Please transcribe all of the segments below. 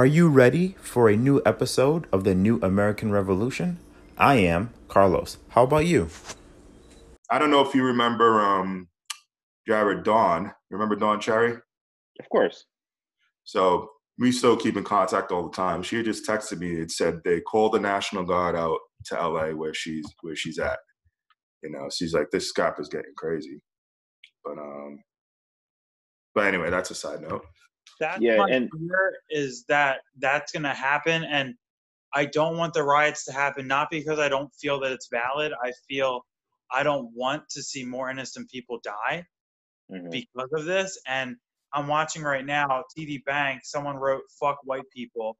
Are you ready for a new episode of the New American Revolution? I am Carlos. How about you? I don't know if you remember um, Jared Dawn. Remember Dawn Cherry? Of course. So we still keep in contact all the time. She just texted me and said they called the National Guard out to LA where she's where she's at. You know, she's like, this scap is getting crazy. But um but anyway, that's a side note. That's Yeah, my and- fear is that that's going to happen, and I don't want the riots to happen. Not because I don't feel that it's valid. I feel I don't want to see more innocent people die Mhm. because of this. And I'm watching right now, TD Bank. Someone wrote "fuck white people,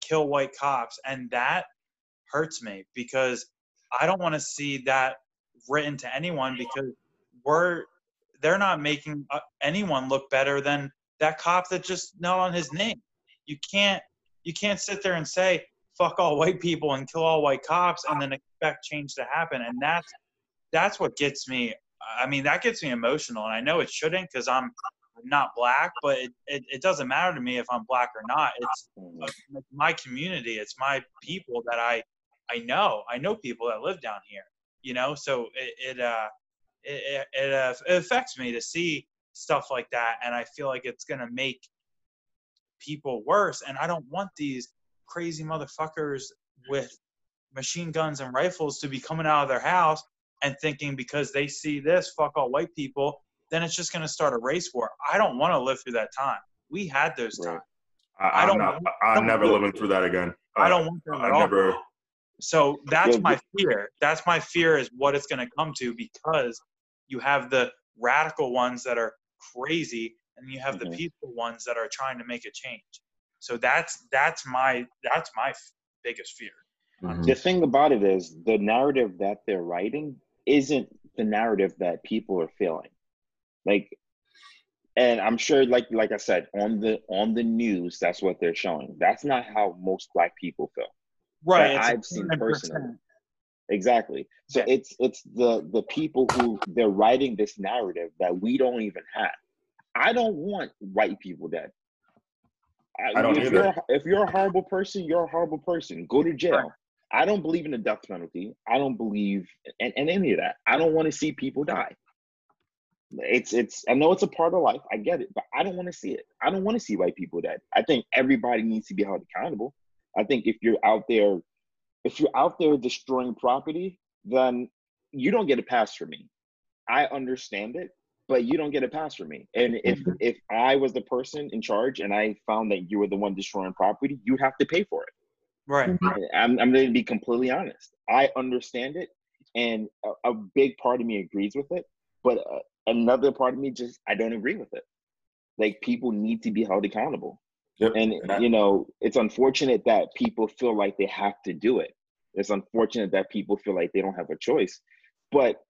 kill white cops," and that hurts me because I don't want to see that written to anyone because we're they're not making uh, anyone look better than that cop that just knelt on his name. You can't you can't sit there and say fuck all white people and kill all white cops and then expect change to happen. And that's that's what gets me. I mean, that gets me emotional, and I know it shouldn't because I'm not black, but it, it, it doesn't matter to me if I'm black or not. It's Mhm. my community. It's my people that I I know. I know people that live down here. You know, so it it uh it it, it, uh, it affects me to see stuff like that, and I feel like it's gonna make people worse. And I don't want these crazy motherfuckers with machine guns and rifles to be coming out of their house and thinking because they see this fuck all white people, then it's just gonna start a race war. I don't want to live through that time. We had those Right. times. I, I I'm don't not want- I'm don't never do living through that again. I don't uh, want them I at all. never So that's Yeah, my fear. That's my fear is what it's going to come to because you have the radical ones that are crazy and you have Mhm. the peaceful ones that are trying to make a change. So that's that's my that's my f- biggest fear. Mhm. The thing about it is the narrative that they're writing isn't the narrative that people are feeling. Like and I'm sure like like I said on the on the news that's what they're showing. That's not how most black people feel. Right. I've seen personally. Exactly. So Yeah. it's it's the the people who they're writing this narrative that we don't even have. I don't want white people dead. I don't if either. You're, if you're a horrible person, you're a horrible person. Go to jail. Right. I don't believe in the death penalty. I don't believe in, in any of that. I don't want to see people die. It's it's I know it's a part of life. I get it, but I don't want to see it. I don't want to see white people dead. I think everybody needs to be held accountable. I think if you're out there, if you're out there destroying property, then you don't get a pass for me. I understand it, but you don't get a pass for me. And if if I was the person in charge and I found that you were the one destroying property, you'd have to pay for it. Right. I'm, I'm going to be completely honest. I understand it, and a, a big part of me agrees with it, but uh, another part of me just I don't agree with it. Like people need to be held accountable, Yep. and And I- you know it's unfortunate that people feel like they have to do it. It's unfortunate that people feel like they don't have a choice, but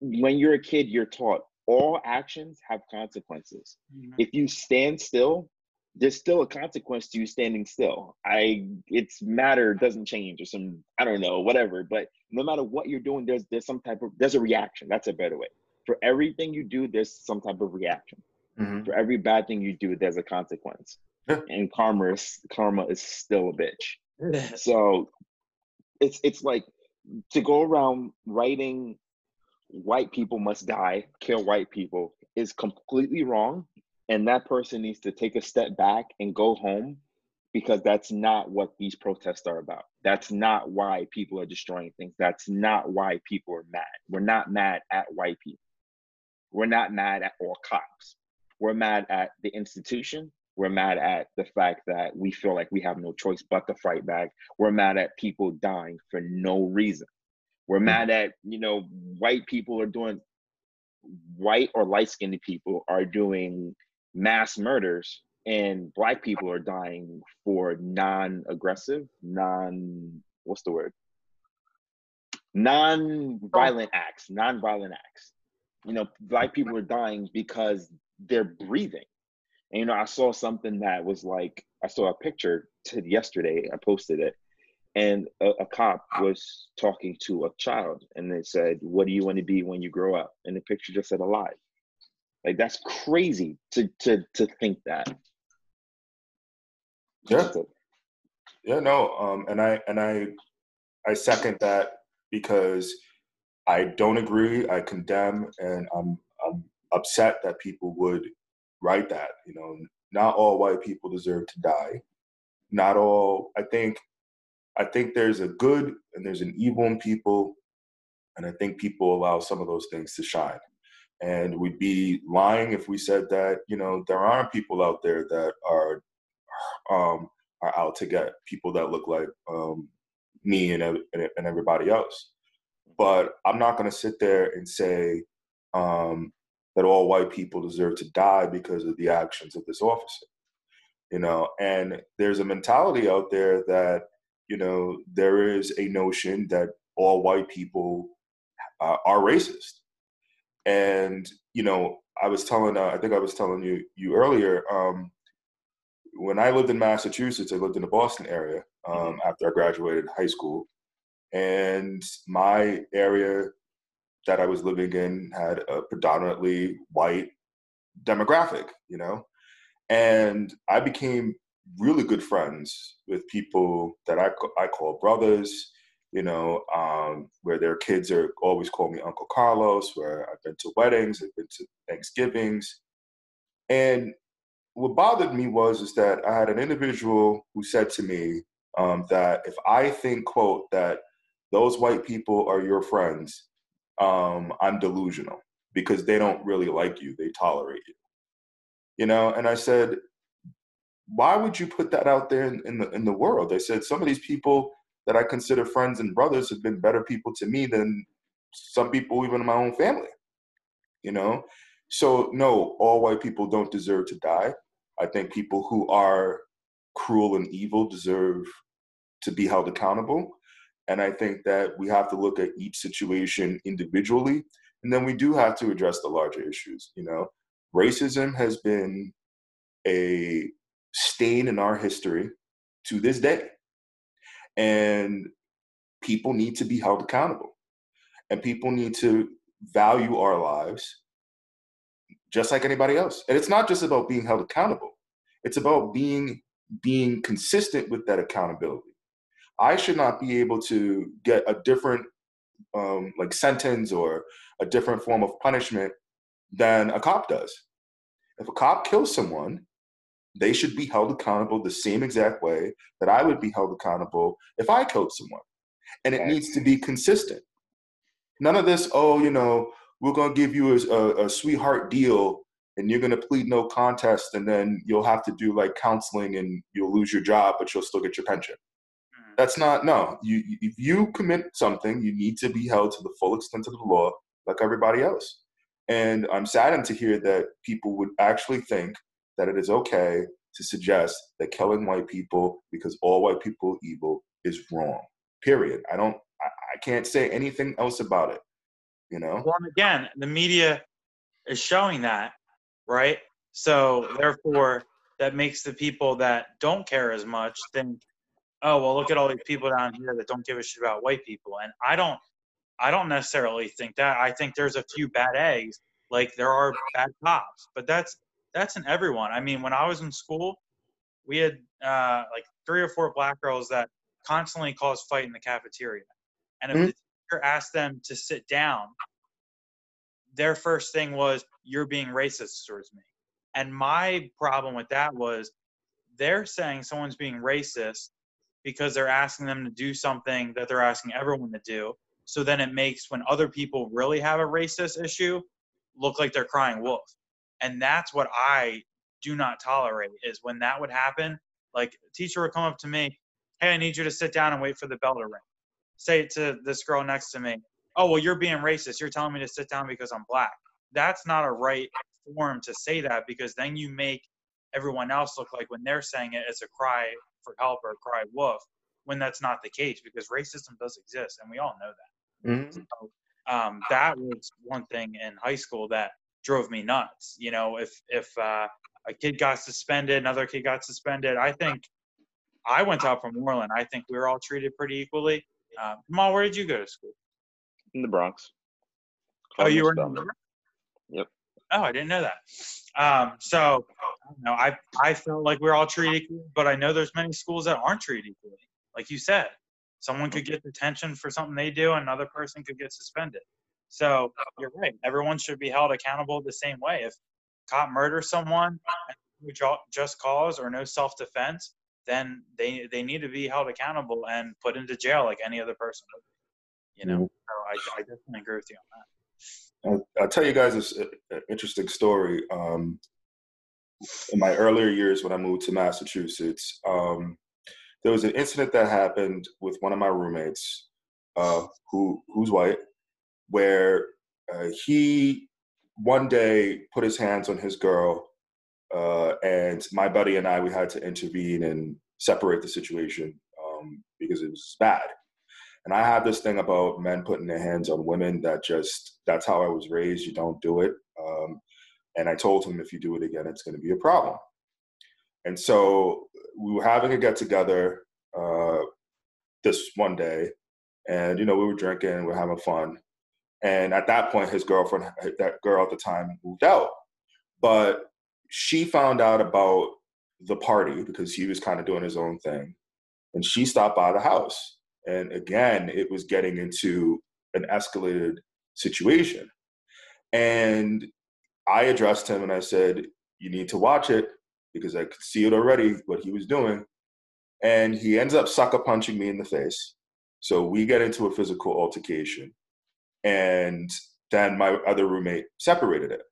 when you're a kid, you're taught all actions have consequences Mhm. if you stand still there's still a consequence to you standing still i it's matter doesn't change or some i don't know whatever but no matter what you're doing there's there's some type of there's a reaction that's a better way for everything you do there's some type of reaction Mhm. for every bad thing you do there's a consequence and karma is karma is still a bitch Mm-hmm. so it's it's like to go around writing white people must die, kill white people is completely wrong. And that person needs to take a step back and go home because that's not what these protests are about. That's not why people are destroying things. That's not why people are mad. We're not mad at white people. We're not mad at all cops. We're mad at the institution. We're mad at the fact that we feel like we have no choice but to fight back. We're mad at people dying for no reason. We're hmm. mad at, you know, white people are doing, white or light skinned people are doing mass murders and black people are dying for non aggressive, non, what's the word? Non violent acts, non violent acts. You know, black people are dying because they're breathing. And, you know, I saw something that was like, I saw a picture to yesterday, I posted it, and a, a cop was talking to a child and they said, What do you want to be when you grow up? And the picture just said alive. Like that's crazy to to to think that. Yeah. Yeah, no, um, and I and I I second that because I don't agree. I condemn, and I'm I'm upset that people would write that. You know, not all white people deserve to die. Not all. I think I think there's a good and there's an evil in people, and I think people allow some of those things to shine. And we'd be lying if we said that you know there aren't people out there that are um, are out to get people that look like um, me and, and everybody else. But I'm not going to sit there and say um, that all white people deserve to die because of the actions of this officer. You know, and there's a mentality out there that you know there is a notion that all white people uh, are racist. And you know, I was telling, uh, I think I was telling you you earlier. Um, when I lived in Massachusetts, I lived in the Boston area um, after I graduated high school, and my area that I was living in had a predominantly white demographic, you know, and I became really good friends with people that I I call brothers, you know, um, where their kids are always call me Uncle Carlos. Where I've been to weddings, I've been to Thanksgivings, and what bothered me was is that I had an individual who said to me um, that if I think quote that those white people are your friends, um, I'm delusional because they don't really like you; they tolerate you. You know, and I said, why would you put that out there in, in the in the world? They said some of these people that I consider friends and brothers have been better people to me than some people even in my own family. You know, so no, all white people don't deserve to die. I think people who are cruel and evil deserve to be held accountable. And I think that we have to look at each situation individually. And then we do have to address the larger issues. You know, racism has been a stain in our history to this day. And people need to be held accountable. And people need to value our lives just like anybody else. And it's not just about being held accountable. It's about being being consistent with that accountability. I should not be able to get a different um, like sentence or a different form of punishment than a cop does. If a cop kills someone, they should be held accountable the same exact way that I would be held accountable if I killed someone. And it needs to be consistent. None of this, oh, you know, we're going to give you a, a, a sweetheart deal and you're going to plead no contest and then you'll have to do like counseling and you'll lose your job, but you'll still get your pension. That's not, no. You, if you commit something, you need to be held to the full extent of the law like everybody else. And I'm saddened to hear that people would actually think that it is okay to suggest that killing white people because all white people are evil is wrong. Period. I don't. I, I can't say anything else about it. You know. Well, again, the media is showing that, right? So therefore, that makes the people that don't care as much think, oh well, look at all these people down here that don't give a shit about white people. And I don't, I don't necessarily think that. I think there's a few bad eggs, like there are bad cops, but that's that's in everyone. I mean, when I was in school, we had uh, like three or four black girls that constantly caused fight in the cafeteria, and if Mhm. the teacher asked them to sit down, their first thing was you're being racist towards me. And my problem with that was they're saying someone's being racist because they're asking them to do something that they're asking everyone to do. So then it makes when other people really have a racist issue look like they're crying wolf. And that's what I do not tolerate is when that would happen, like a teacher would come up to me, Hey, I need you to sit down and wait for the bell to ring. Say it to this girl next to me, oh well you're being racist you're telling me to sit down because i'm black that's not a right form to say that because then you make everyone else look like when they're saying it it's a cry for help or cry wolf when that's not the case because racism does exist and we all know that Mhm. so, um, that was one thing in high school that drove me nuts you know if if uh, a kid got suspended another kid got suspended i think i went out from moreland i think we were all treated pretty equally uh, Kamal, where did you go to school in the Bronx. Oh, you were in the Bronx? Yep. Oh, I didn't know that. Um, so No, I I felt like we're all treated equally, but I know there's many schools that aren't treated equally. Like you said, someone could get detention for something they do, and another person could get suspended. So you're right. Everyone should be held accountable the same way. If cop murders someone, and just cause or no self defense, then they they need to be held accountable and put into jail like any other person. You know, so I, I definitely agree with you on that. I'll, tell you guys this uh, uh, interesting story. Um, in my earlier years when I moved to Massachusetts, um, there was an incident that happened with one of my roommates, uh, who who's white, where uh, he one day put his hands on his girl, uh, and my buddy and I we had to intervene and separate the situation um, because it was bad. And I have this thing about men putting their hands on women that just that's how I was raised. You don't do it. Um, and I told him if you do it again, it's going to be a problem. And so we were having a get together uh, this one day, and you know we were drinking, we are having fun. And at that point, his girlfriend, that girl at the time, moved out. But she found out about the party because he was kind of doing his own thing, and she stopped by the house. And again, it was getting into an escalated situation. And I addressed him and I said, You need to watch it because I could see it already, what he was doing. And he ends up sucker punching me in the face. So we get into a physical altercation. And then my other roommate separated it.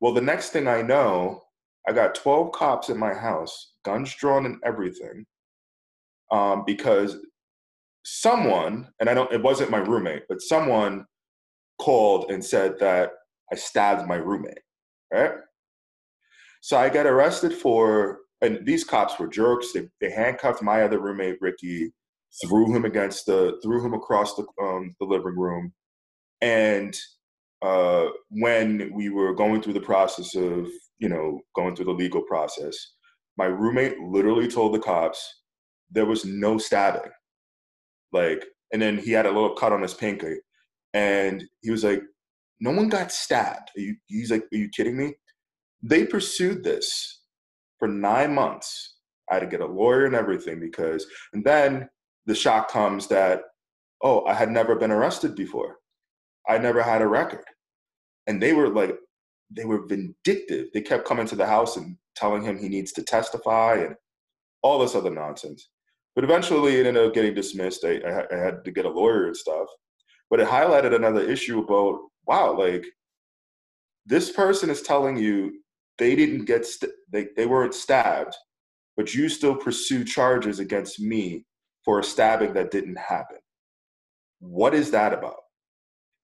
Well, the next thing I know, I got 12 cops in my house, guns drawn and everything, um, because someone, and I don't, it wasn't my roommate, but someone called and said that I stabbed my roommate, right? So I get arrested for, and these cops were jerks. They, they handcuffed my other roommate, Ricky, threw him against the, threw him across the, um, the living room. And uh, when we were going through the process of, you know, going through the legal process, my roommate literally told the cops there was no stabbing. Like, and then he had a little cut on his pinky. And he was like, no one got stabbed. You, he's like, are you kidding me? They pursued this for nine months. I had to get a lawyer and everything because, and then the shock comes that, oh, I had never been arrested before. I never had a record. And they were like, they were vindictive. They kept coming to the house and telling him he needs to testify and all this other nonsense. But eventually it ended up getting dismissed. I, I, I had to get a lawyer and stuff. But it highlighted another issue about wow, like this person is telling you they didn't get st- they they weren't stabbed, but you still pursue charges against me for a stabbing that didn't happen. What is that about?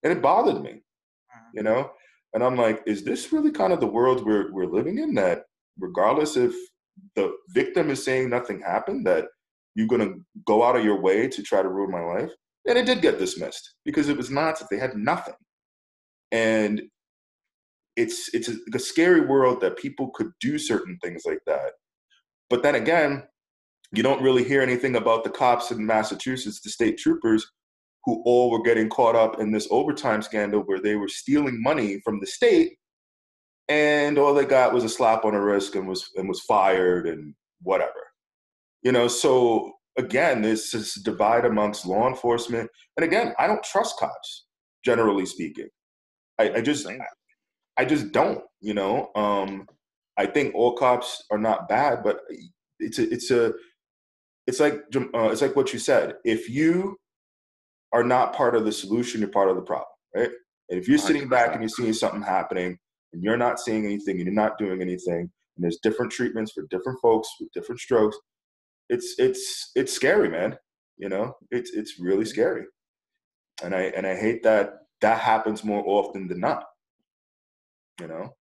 And it bothered me, mm-hmm. you know. And I'm like, is this really kind of the world we're we're living in? That regardless if the victim is saying nothing happened, that you're gonna go out of your way to try to ruin my life? And it did get dismissed because it was nonsense. They had nothing and it's it's a, a scary world that people could do certain things like that but then again you don't really hear anything about the cops in massachusetts the state troopers who all were getting caught up in this overtime scandal where they were stealing money from the state and all they got was a slap on the wrist and was and was fired and whatever you know so again there's this divide amongst law enforcement and again i don't trust cops generally speaking I, I just I just don't, you know. Um, I think all cops are not bad, but it's a, it's a it's like uh, it's like what you said. If you are not part of the solution, you're part of the problem, right? And if you're sitting back and you're seeing something happening and you're not seeing anything and you're not doing anything, and there's different treatments for different folks with different strokes, it's it's it's scary, man. You know, it's it's really scary, and I and I hate that that happens more often than not. You know?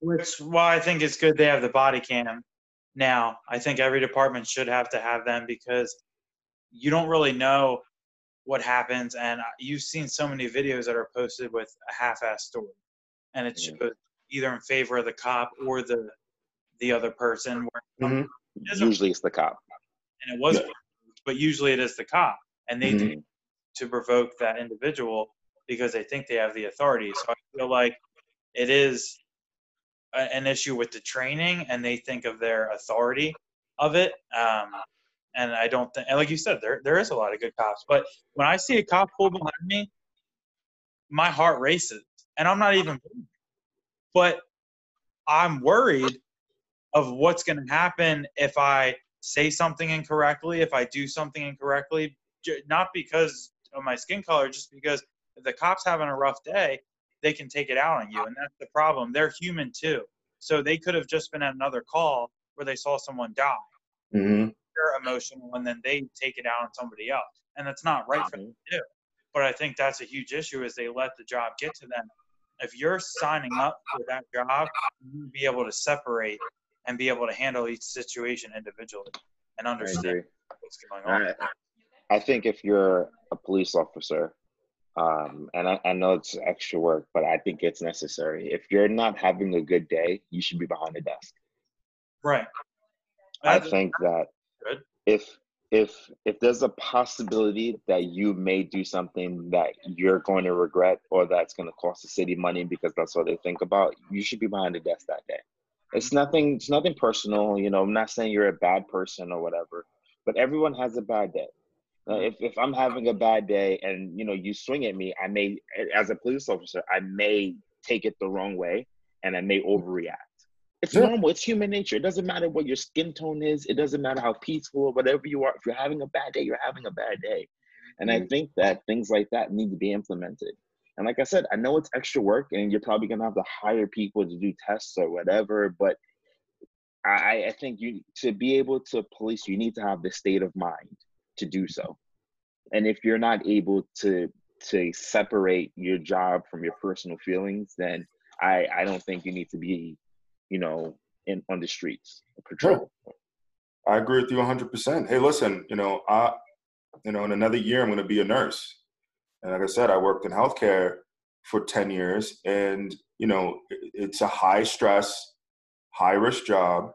Which why I think it's good they have the body cam now. I think every department should have to have them because you don't really know what happens and you've seen so many videos that are posted with a half-ass story and it shows yeah. either in favor of the cop or the the other person mm-hmm. usually it's the cop and it was yeah. but usually it is the cop and they mm-hmm. to provoke that individual because they think they have the authority. So I feel like it is a- an issue with the training and they think of their authority of it. Um, and I don't think, and like you said, there there is a lot of good cops. But when I see a cop pull behind me, my heart races, and I'm not even. But I'm worried of what's going to happen if I say something incorrectly, if I do something incorrectly, not because of my skin color, just because if the cop's having a rough day, they can take it out on you, and that's the problem. They're human too, so they could have just been at another call where they saw someone die. Mm-hmm. They're emotional, and then they take it out on somebody else, and that's not right for them to do. But I think that's a huge issue is they let the job get to them. If you're signing up for that job, you need be able to separate and be able to handle each situation individually and understand what's going on. I, I think if you're a police officer, um, and I, I know it's extra work, but I think it's necessary. If you're not having a good day, you should be behind the desk. Right. I think that Good. if if if there's a possibility that you may do something that you're going to regret or that's going to cost the city money because that's what they think about, you should be behind the desk that day. It's nothing. It's nothing personal. You know, I'm not saying you're a bad person or whatever, but everyone has a bad day. Uh, if if I'm having a bad day and you know you swing at me, I may, as a police officer, I may take it the wrong way and I may overreact. It's Yeah. normal. It's human nature. It doesn't matter what your skin tone is. It doesn't matter how peaceful or whatever you are. If you're having a bad day, you're having a bad day. And I think that things like that need to be implemented. And like I said, I know it's extra work and you're probably gonna have to hire people to do tests or whatever, but I, I think you to be able to police, you need to have the state of mind to do so. And if you're not able to to separate your job from your personal feelings, then I, I don't think you need to be, you know, in on the streets patrol. I agree with you 100%. Hey, listen, you know, I, you know, in another year, I'm going to be a nurse. And like I said, I worked in healthcare for 10 years. And, you know, it's a high stress, high risk job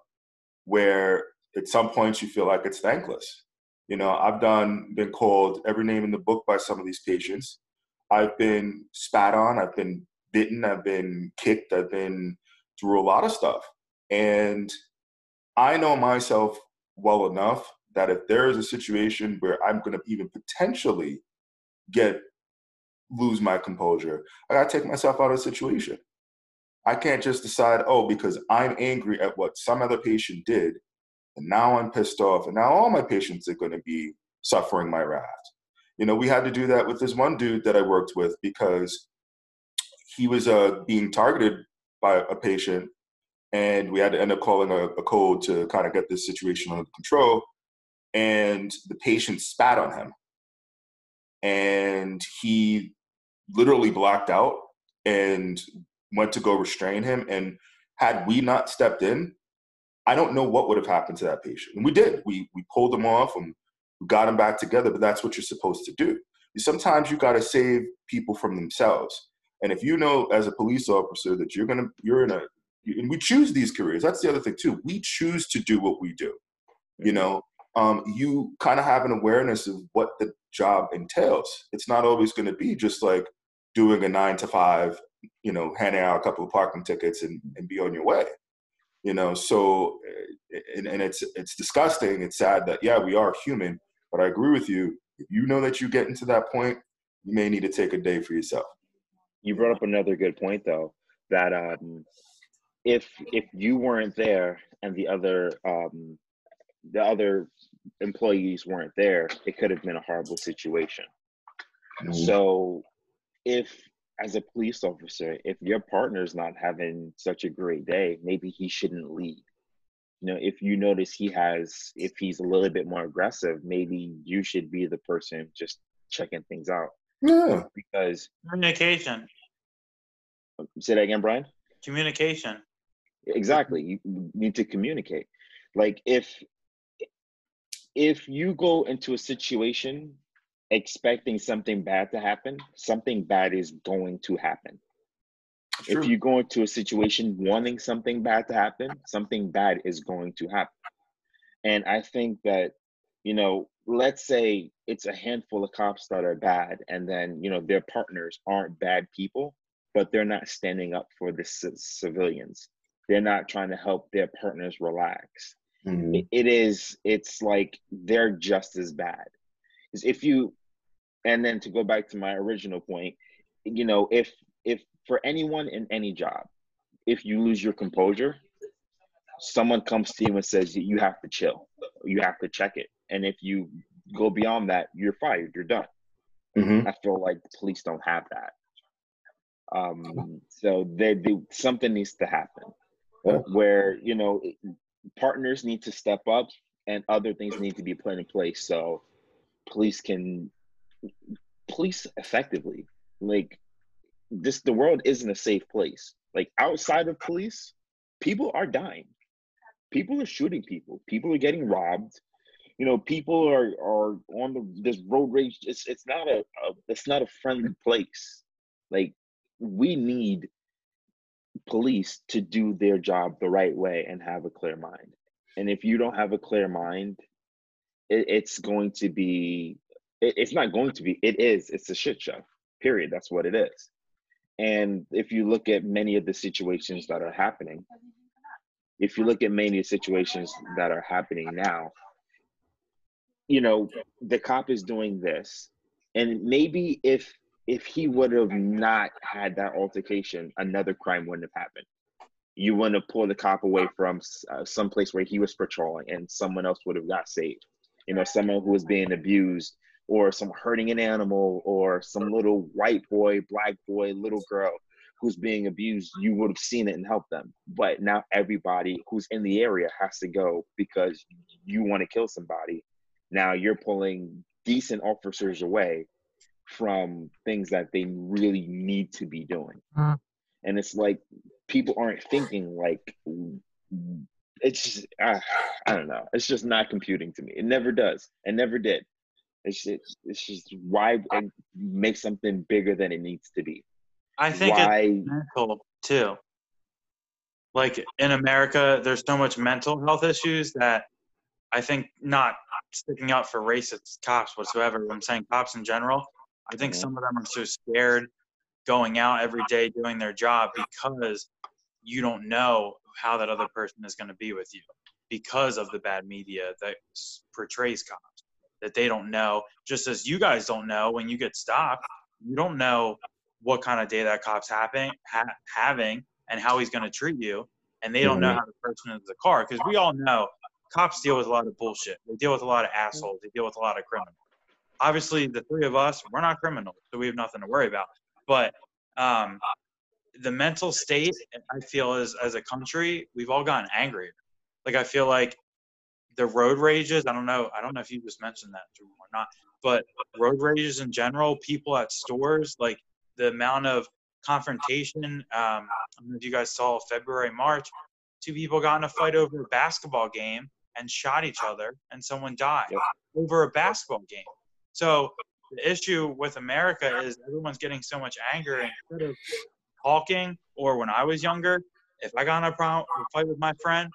where at some points you feel like it's thankless. You know, I've done, been called every name in the book by some of these patients. I've been spat on, I've been bitten, I've been kicked, I've been through a lot of stuff. And I know myself well enough that if there is a situation where I'm going to even potentially get lose my composure, I got to take myself out of the situation. I can't just decide, oh, because I'm angry at what some other patient did, and now I'm pissed off, and now all my patients are to be suffering my wrath. You know, we had to do that with this one dude that I worked with because he was uh, being targeted by a patient and we had to end up calling a, a code to kind of get this situation under control. And the patient spat on him, and he literally blacked out and went to go restrain him. And had we not stepped in, I don't know what would have happened to that patient. And we did. We we pulled him off and we got him back together. But that's what you're supposed to do. Sometimes you got to save people from themselves. And if you know as a police officer that you're gonna you're in a and we choose these careers. That's the other thing too. We choose to do what we do. You mm-hmm. know, um, you kind of have an awareness of what the job entails. It's not always going to be just like doing a nine to five, you know, handing out a couple of parking tickets and, and be on your way. You know, so uh, and, and it's it's disgusting. It's sad that yeah, we are human, but I agree with you. If you know that you get into that point, you may need to take a day for yourself. You brought up another good point though, that um if if you weren't there and the other um the other employees weren't there, it could have been a horrible situation. Mm-hmm. So if as a police officer, if your partner's not having such a great day, maybe he shouldn't lead. You know, if you notice he has if he's a little bit more aggressive, maybe you should be the person just checking things out. Yeah, Because Communication. say that again, Brian? Communication. exactly you need to communicate like if if you go into a situation expecting something bad to happen something bad is going to happen true. if you go into a situation wanting something bad to happen something bad is going to happen and i think that you know let's say it's a handful of cops that are bad and then you know their partners aren't bad people but they're not standing up for the c- civilians they're not trying to help their partners relax. Mhm. It- it is it's like they're just as bad. if you and then to go back to my original point, you know, if if for anyone in any job, if you lose your composure, someone comes to you and says you have to chill, you have to check it, and if you go beyond that, you're fired, you're done. Mhm. I feel like police don't have that. Um, so they, they something needs to happen where you know partners need to step up and other things need to be put in place so police can police effectively. Like this, the world isn't a safe place. Like outside of police, people are dying. People are shooting people. People are getting robbed you know people are are on the this road rage it's it's not a, a it's not a friendly place like we need police to do their job the right way and have a clear mind. And if you don't have a clear mind it, it's going to be it, it's not going to be it is it's a shit show period. That's what it is. And if you look at many of the situations that are happening if you look at many of the situations that are happening now you know the cop is doing this. And maybe if if he would have not had that altercation another crime wouldn't have happened. You wouldn't have pulled the cop away from uh, some place where he was patrolling and someone else would have got saved. You know someone who was being abused or some hurting an animal or some little white boy black boy little girl who's being abused you would have seen it and helped them. But now everybody who's in the area has to go because you want to kill somebody. Now you're pulling decent officers away from things that they really need to be doing. Mhm. And it's like people aren't thinking like it's just uh, I don't know. It's just not computing to me. It never does. It never did. It's just, it's just why and make something bigger than it needs to be. I think it's why mental too. Like in America, there's so much mental health issues that I think not sticking up for racist cops whatsoever. I'm saying cops in general. I think Mhm. some of them are so scared going out every day doing their job because you don't know how that other person is going to be with you because of the bad media that portrays cops that they don't know just as you guys don't know when you get stopped you don't know what kind of day that cop's having ha- having and how he's going to treat you and they don't know Mhm. how the person is in the car because we all know cops deal with a lot of bullshit they deal with a lot of assholes they deal with a lot of criminals obviously the three of us we're not criminals so we have nothing to worry about. But um, the mental state i feel as as a country we've all gotten angrier. Like i feel like the road rages i don't know i don't know if you just mentioned that or not but road rages in general people at stores like the amount of confrontation um, i don't know if you guys saw february march two people got in a fight over a basketball game and shot each other and someone died Yep. over a basketball game so the issue with america is everyone's getting so much anger and instead of talking or when i was younger if i got in a problem fight with my friend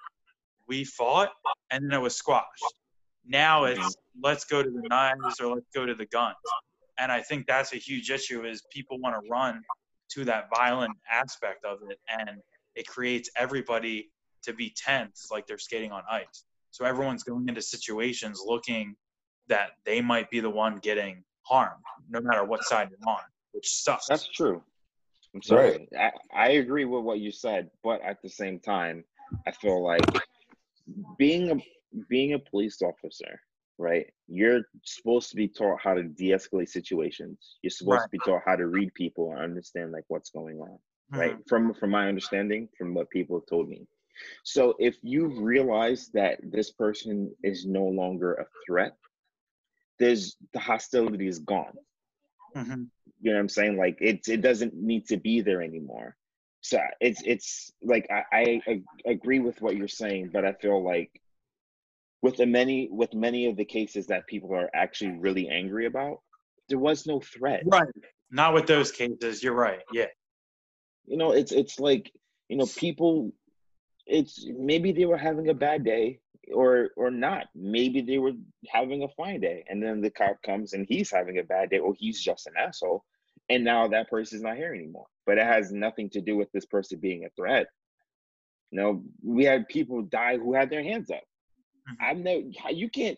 we fought and then it was squashed. Now it's let's go to the knives or let's go to the guns. And i think that's a huge issue is people want to run to that violent aspect of it and it creates everybody to be tense like they're skating on ice. So everyone's going into situations looking that they might be the one getting harmed no matter what side you're on which sucks That's true. I'm sorry. I, I agree with what you said, but at the same time, I feel like being a being a police officer, right? You're supposed to be taught how to de-escalate situations. You're supposed to be taught how to read people and understand like what's going on, right? Mhm. From from my understanding, from what people have told me. So if you realize that this person is no longer a threat, there's the hostility is gone. Mhm. you know what i'm saying? Like it's it doesn't need to be there anymore. So it's it's like I, I agree with what you're saying but i feel like with the many with many of the cases that people are actually really angry about there was no threat. Right. Not with those cases. You're right. Yeah. You know it's it's like you know people it's maybe they were having a bad day or or not maybe they were having a fine day and then the cop comes and he's having a bad day or he's just an asshole and now that person's not here anymore but it has nothing to do with this person being a threat You know, we had people die who had their hands up. Mhm. I've never. You can't.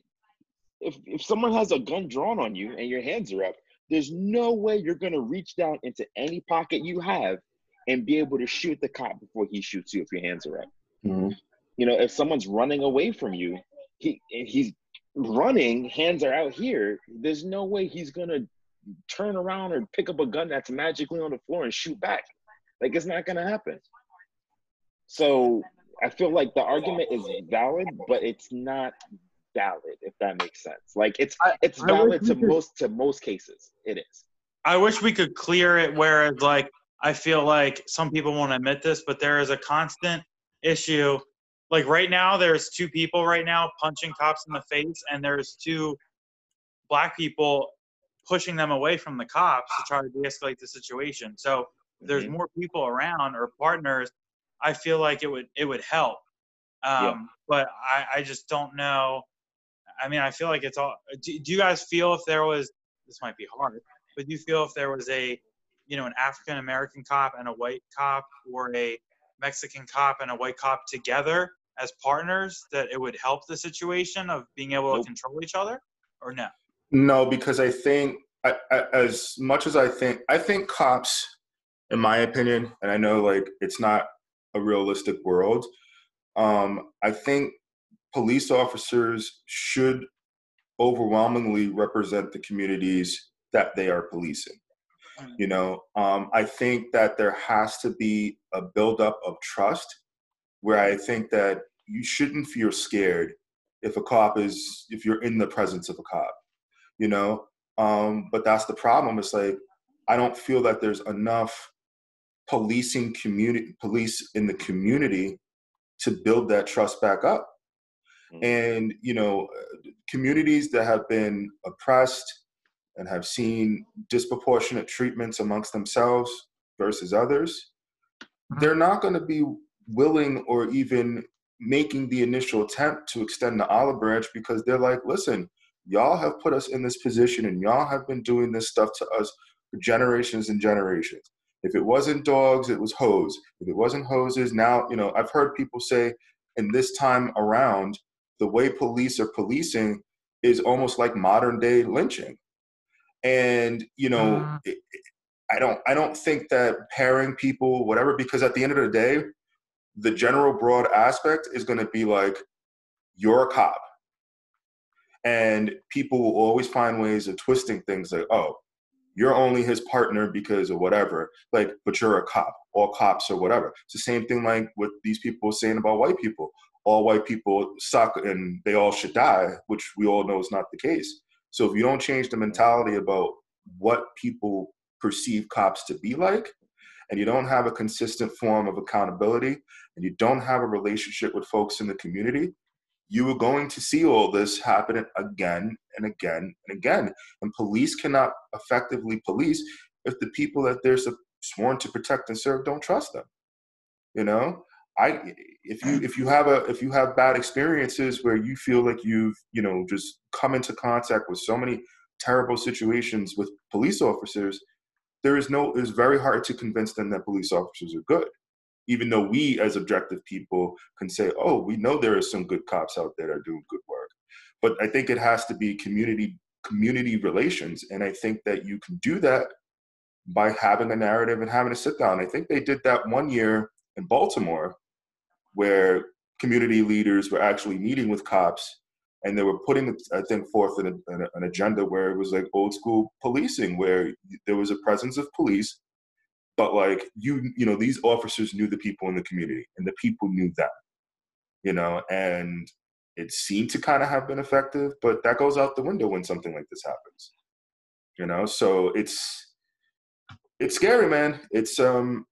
If if someone has a gun drawn on you and your hands are up, there's no way you're gonna reach down into any pocket you have and be able to shoot the cop before he shoots you if your hands are up. You know, if someone's running away from you, he he's running, hands are out here. There's no way he's gonna turn around or pick up a gun that's magically on the floor and shoot back. Like it's not gonna happen. So I feel like the argument is valid, but it's not valid if that makes sense. Like it's it's valid to most to most cases. It is. I wish we could clear it where like I feel like some people won't admit this, but there is a constant issue. Like right now, there's two people right now punching cops in the face, and there's two black people pushing them away from the cops to try to de-escalate the situation. So there's Mhm. more people around or partners. I feel like it would it would help. Um, Yeah. But I, I just don't know. I mean, I feel like it's all. Do, do you guys feel if there was? This might be hard, but do you feel if there was a, you know, an African American cop and a white cop, or a Mexican cop and a white cop together as partners, that it would help the situation of being able Nope. to control each other, or no? No, because I think I, I, as much as I think, I think cops, in my opinion, and I know like it's not a realistic world. Um, I think police officers should overwhelmingly represent the communities that they are policing. You know, um, I think that there has to be a buildup of trust where I think that you shouldn't feel scared if a cop is, if you're in the presence of a cop, you know? Um, but that's the problem. It's like, I don't feel that there's enough policing community, police in the community to build that trust back up. Mhm. And, you know, communities that have been oppressed and have seen disproportionate treatments amongst themselves versus others, they're not going to be willing or even making the initial attempt to extend the olive branch because they're like, listen, y'all have put us in this position and y'all have been doing this stuff to us for generations and generations. If it wasn't dogs, it was hose. If it wasn't hoses, now, you know, I've heard people say in this time around, the way police are policing is almost like modern day lynching. And, you know, ah. it, it- I don't I don't think that pairing people, whatever, because at the end of the day, the general broad aspect is gonna be like, you're a cop. And people will always find ways of twisting things like, oh, you're only his partner because of whatever. Like, but you're a cop. All cops or whatever. It's the same thing like what these people are saying about white people. All white people suck and they all should die, which we all know is not the case. So if you don't change the mentality about what people perceive cops to be like, and you don't have a consistent form of accountability, and you don't have a relationship with folks in the community, you are going to see all this happening again and again and again. And police cannot effectively police if the people that they're sworn to protect and serve don't trust them. You know, I if you if you have a if you have bad experiences where you feel like you've you know just come into contact with so many terrible situations with police officers, there is no it's very hard to convince them that police officers are good even though we as objective people can say oh we know there are some good cops out there that are doing good work. But i think it has to be community community relations. And i think that you can do that by having a narrative and having a sit down. I think they did that one year in baltimore where community leaders were actually meeting with cops and they were putting i think forth an, an, an agenda where it was like old school policing where there was a presence of police but like you you know these officers knew the people in the community and the people knew them you know and it seemed to kind of have been effective but that goes out the window when something like this happens you know? So it's it's scary man. It's um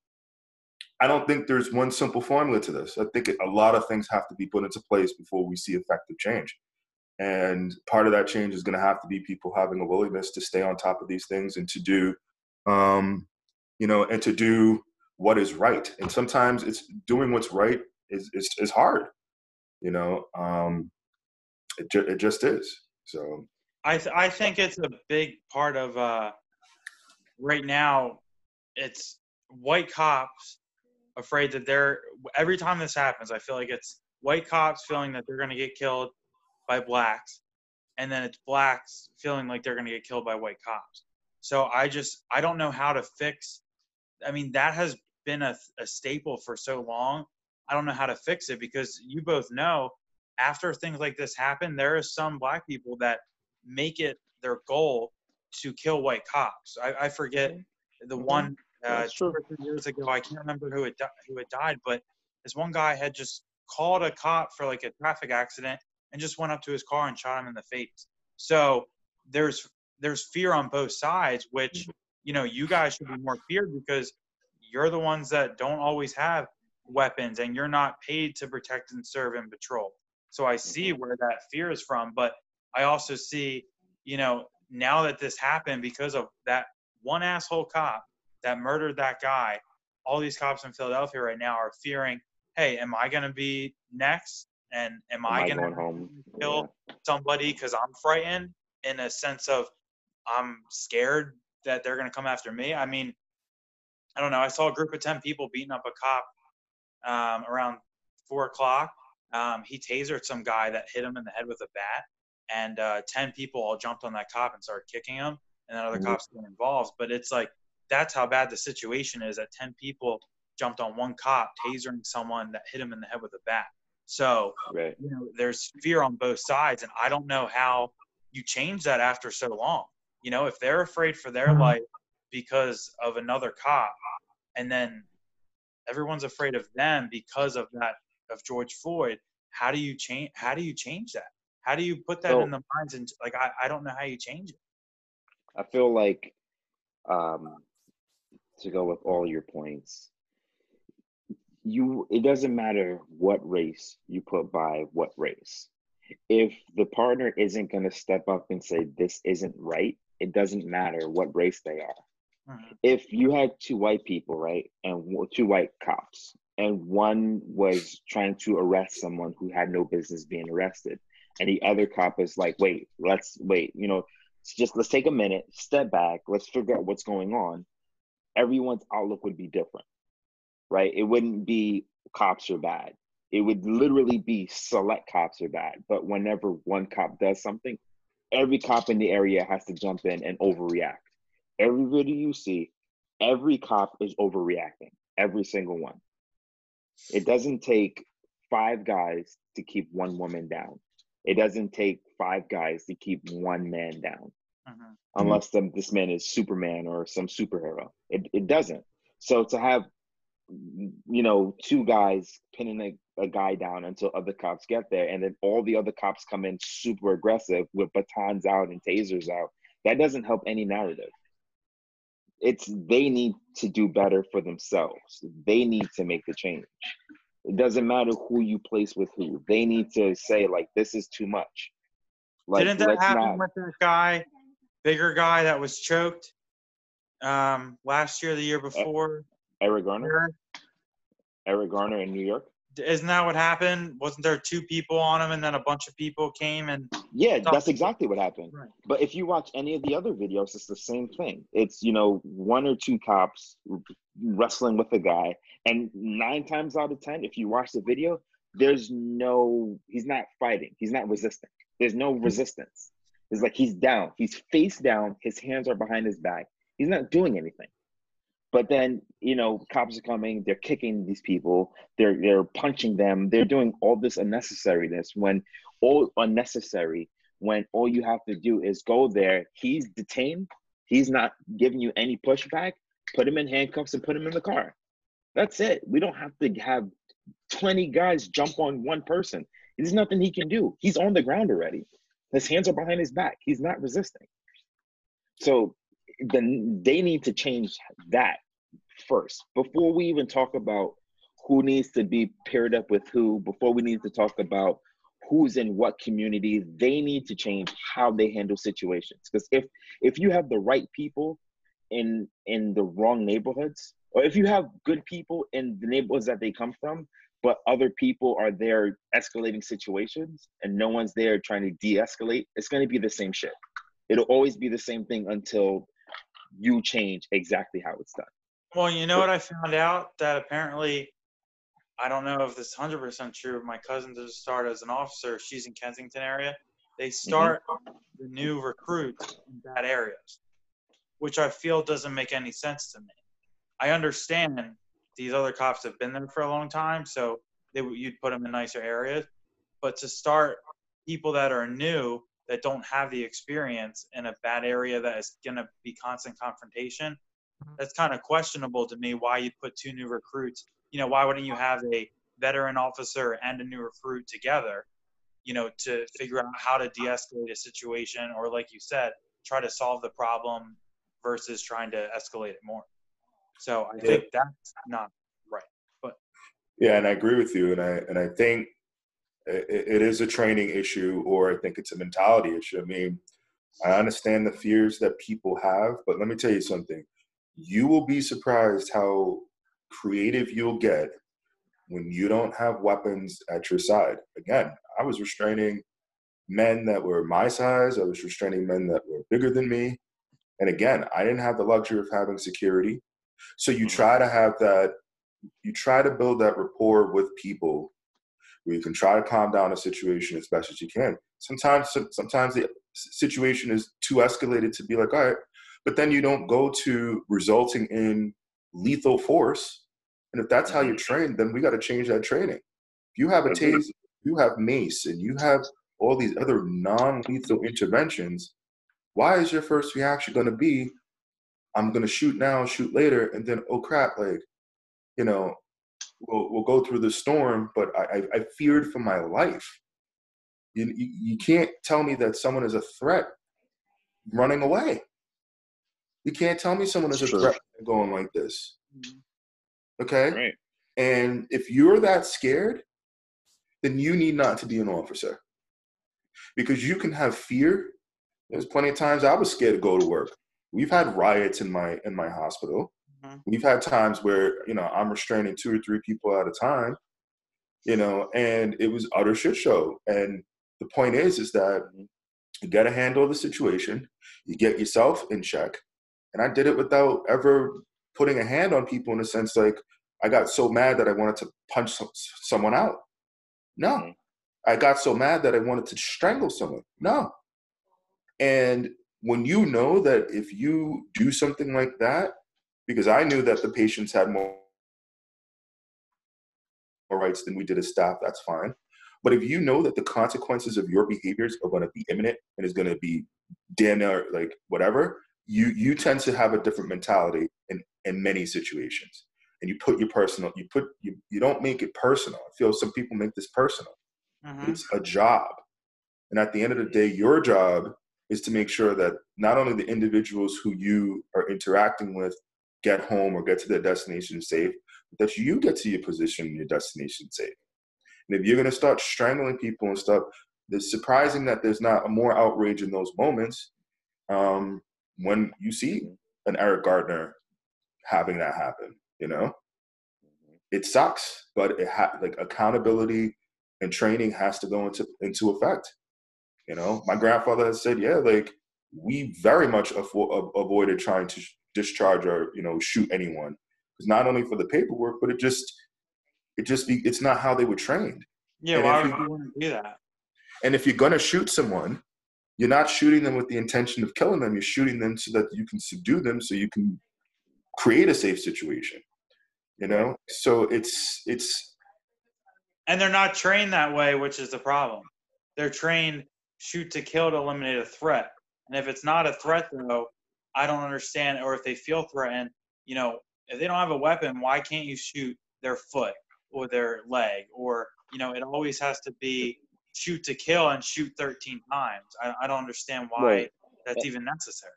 i don't think there's one simple formula to this. I think a lot of things have to be put into place before we see effective change and part of that change is going to have to be people having a willingness to stay on top of these things and to do um you know, and to do what is right. And sometimes it's doing what's right is is, is hard, you know. Um, it ju- it just is. So I th- I think it's a big part of uh, right now. It's white cops afraid that they're every time this happens, I feel like it's white cops feeling that they're going to get killed by blacks, and then it's blacks feeling like they're going to get killed by white cops. So I just I don't know how to fix. I mean, that has been a, a staple for so long. I don't know how to fix it because you both know after things like this happen, there is some black people that make it their goal to kill white cops. I, I forget the Mhm. one uh, two or three years ago. I can't remember who had di- who had died, but this one guy had just called a cop for like a traffic accident and just went up to his car and shot him in the face. So there's there's fear on both sides, which you know you guys should be more feared because you're the ones that don't always have weapons and you're not paid to protect and serve and patrol. So I see mm-hmm. where that fear is from, but I also see, you know, now that this happened because of that one asshole cop that murdered that guy, all these cops in Philadelphia right now are fearing, hey, am I going to be next? And am, Am I I going to kill somebody because I'm frightened in a sense of I'm scared that they're going to come after me. I mean, I don't know. I saw a group of 10 people beating up a cop um, around four o'clock. Um, he tasered some guy that hit him in the head with a bat, and uh, 10 people all jumped on that cop and started kicking him, and then other Mhm. cops got involved. But it's like, that's how bad the situation is that 10 people jumped on one cop, tasering someone that hit him in the head with a bat. So, Right. you know, there's fear on both sides, and I don't know how you change that after so long. You know, if they're afraid for their life because of another cop, and then everyone's afraid of them because of that of George Floyd, how do you change? How do you change that? How do you put that So- in the minds and like I, I don't know how you change it. I feel like um, to go with all your points, you it doesn't matter what race you put by what race. If the partner isn't going to step up and say this isn't right, it doesn't matter what race they are. Mhm. If you had two white people, right, and two white cops, and one was trying to arrest someone who had no business being arrested, and the other cop is like, "Wait, let's wait," you know, just let's take a minute, step back, let's figure out what's going on. Everyone's outlook would be different, right? It wouldn't be cops are bad. It would literally be select cops are bad. But whenever one cop does something, every cop in the area has to jump in and overreact. Every video you see, every cop is overreacting, every single one. It doesn't take five guys to keep one woman down. It doesn't take five guys to keep one man down Mhm. unless this man is Superman or some superhero. It, it doesn't. So to have, you know, two guys pinning a, a guy down until other cops get there, and then all the other cops come in super aggressive with batons out and tasers out, that doesn't help any narrative. It's they need to do better for themselves. They need to make the change. It doesn't matter who you place with who. They need to say like, this is too much. Like, Didn't that happen not- with that guy, bigger guy that was choked um, last year, the year before? Eric Garner? Eric? Garner in New York. Isn't that what happened? Wasn't there two people on him, and then a bunch of people came and Yeah, that's exactly what happened. Right. But if you watch any of the other videos, it's the same thing. It's you know one or two cops wrestling with a guy, and nine times out of ten, if you watch the video, there's no he's not fighting, he's not resisting. There's no hmm. resistance. It's like he's down, he's face down, his hands are behind his back. He's not doing anything. But then, you know, cops are coming, they're kicking these people, they're they're punching them, they're doing all this unnecessariness when all unnecessary when all you have to do is go there. He's detained, he's not giving you any pushback, put him in handcuffs and put him in the car. That's it. We don't have to have 20 guys jump on one person. There's nothing he can do. He's on the ground already. His hands are behind his back. He's not resisting. So then they need to change that first before we even talk about who needs to be paired up with who, before we need to talk about who's in what community, they need to change how they handle situations. Because if if you have the right people in in the wrong neighborhoods, or if you have good people in the neighborhoods that they come from, but other people are there escalating situations and no one's there trying to de-escalate, it's going to be the same shit. It'll always be the same thing until you change exactly how it's done. Well, you know what I found out that apparently I don't know if this is 100% true. My cousin does start as an officer. She's in Kensington area. They mm-hmm. start the new recruits in bad areas, which I feel doesn't make any sense to me. I understand these other cops have been there for a long time, so they you'd put them in nicer areas. But to start people that are new that don't have the experience in a bad area that is going to be constant confrontation, mm-hmm. that's kind of questionable to me. Why you put two new recruits? You know, why wouldn't you have a veteran officer and a new recruit together? You know, to figure out how to de-escalate a situation, or like you said, try to solve the problem versus trying to escalate it more. So I think that's not right. But Yeah, and I agree with you, and I and I think it, it is a training issue, or I think it's a mentality issue. I mean, I understand the fears that people have, but let me tell you something. You will be surprised how creative you'll get when you don't have weapons at your side. Again, I was restraining men that were my size. I was restraining men that were bigger than me. And again, I didn't have the luxury of having security. So you mm-hmm. try to have that you try to build that rapport with people where you can try to calm down a situation as best as you can. Sometimes, sometimes the situation is too escalated to be like, all right, but then you don't go to resulting in lethal force. And if that's how you're mm-hmm. trained, then we got to change that training. If you have a tase, you have mace, and you have all these other non-lethal interventions, why is your first reaction going to be, I'm going to shoot now, shoot later, and then oh crap, like you know, we'll, we'll go through the storm, but I, I, I feared for my life. You, you, you can't tell me that someone is a threat running away. You can't tell me someone is a threat going like this. Mm-hmm. Okay? Right. And if you're that scared, then you need not to be an officer. Because you can have fear. There's plenty of times I was scared to go to work. We've had riots in my in my hospital. Mhm. We've had times where, you know, I'm restraining two or three people at a time, you know, and it was utter shit show. And the point is, is that you got to handle the situation. You get yourself in check. And I did it without ever putting a hand on people in a sense like I got so mad that I wanted to punch some, someone out. No. Mhm. I got so mad that I wanted to strangle someone. No. And when you know that if you do something like that, because I knew that the patients had more more rights than we did as staff, that's fine. But if you know that the consequences of your behaviors are going to be imminent and is going to be damn near like whatever, you you tend to have a different mentality in in many situations. And you put your personal, you put you you don't make it personal. I feel some people make this personal. Mhm. It's a job. And at the end of the day, your job is to make sure that not only the individuals who you are interacting with get home or get to their destination safe, but that you get to your position and your destination safe. And if you're going to start strangling people and stuff, it's surprising that there's not more outrage in those moments um, when you see an Eric Gardner having that happen. You know, it sucks, but it ha- like accountability and training has to go into into effect. You know, my grandfather has said, yeah, like we very much avo- avoided trying to discharge or you know shoot anyone because not only for the paperwork, but it just it just be it's not how they were trained. Yeah, And why would you- you want to do that? And if you're gonna shoot someone, you're not shooting them with the intention of killing them. You're shooting them so that you can subdue them, so you can create a safe situation. You know, so it's it's And they're not trained that way, which is the problem. They're trained shoot to kill to eliminate a threat. And if it's not a threat, though, I don't understand. Or if they feel threatened, you know, if they don't have a weapon, why can't you shoot their foot or their leg? Or, you know, it always has to be shoot to kill and shoot 13 times. I, I don't understand why Right. that's even necessary.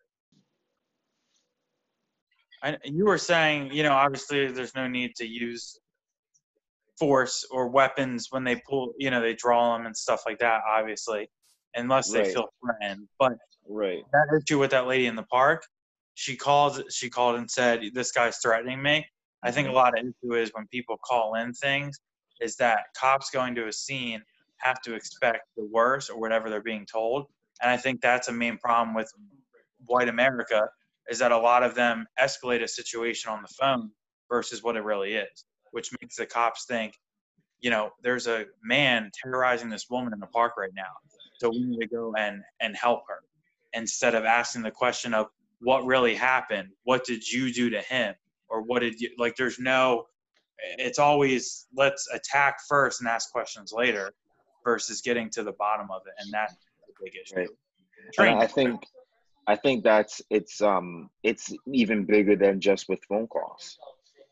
I, you were saying, you know, obviously there's no need to use force or weapons when they pull, you know, they draw them and stuff like that, obviously, unless they Right. feel threatened. But Right. that issue with that lady in the park, she called, she called and said, this guy's threatening me. I think a mm-hmm. lot of issue is when people call in things is that cops going to a scene have to expect the worst or whatever they're being told. And I think that's a main problem with white America is that a lot of them escalate a situation on the phone versus what it really is, which makes the cops think you know, there's a man terrorizing this woman in the park right now. So we need to go and and help her instead of asking the question of what really happened, what did you do to him, or what did you like? There's no. It's always let's attack first and ask questions later, versus getting to the bottom of it, and that's the big issue. Right. I think I think that's it's um it's even bigger than just with phone calls.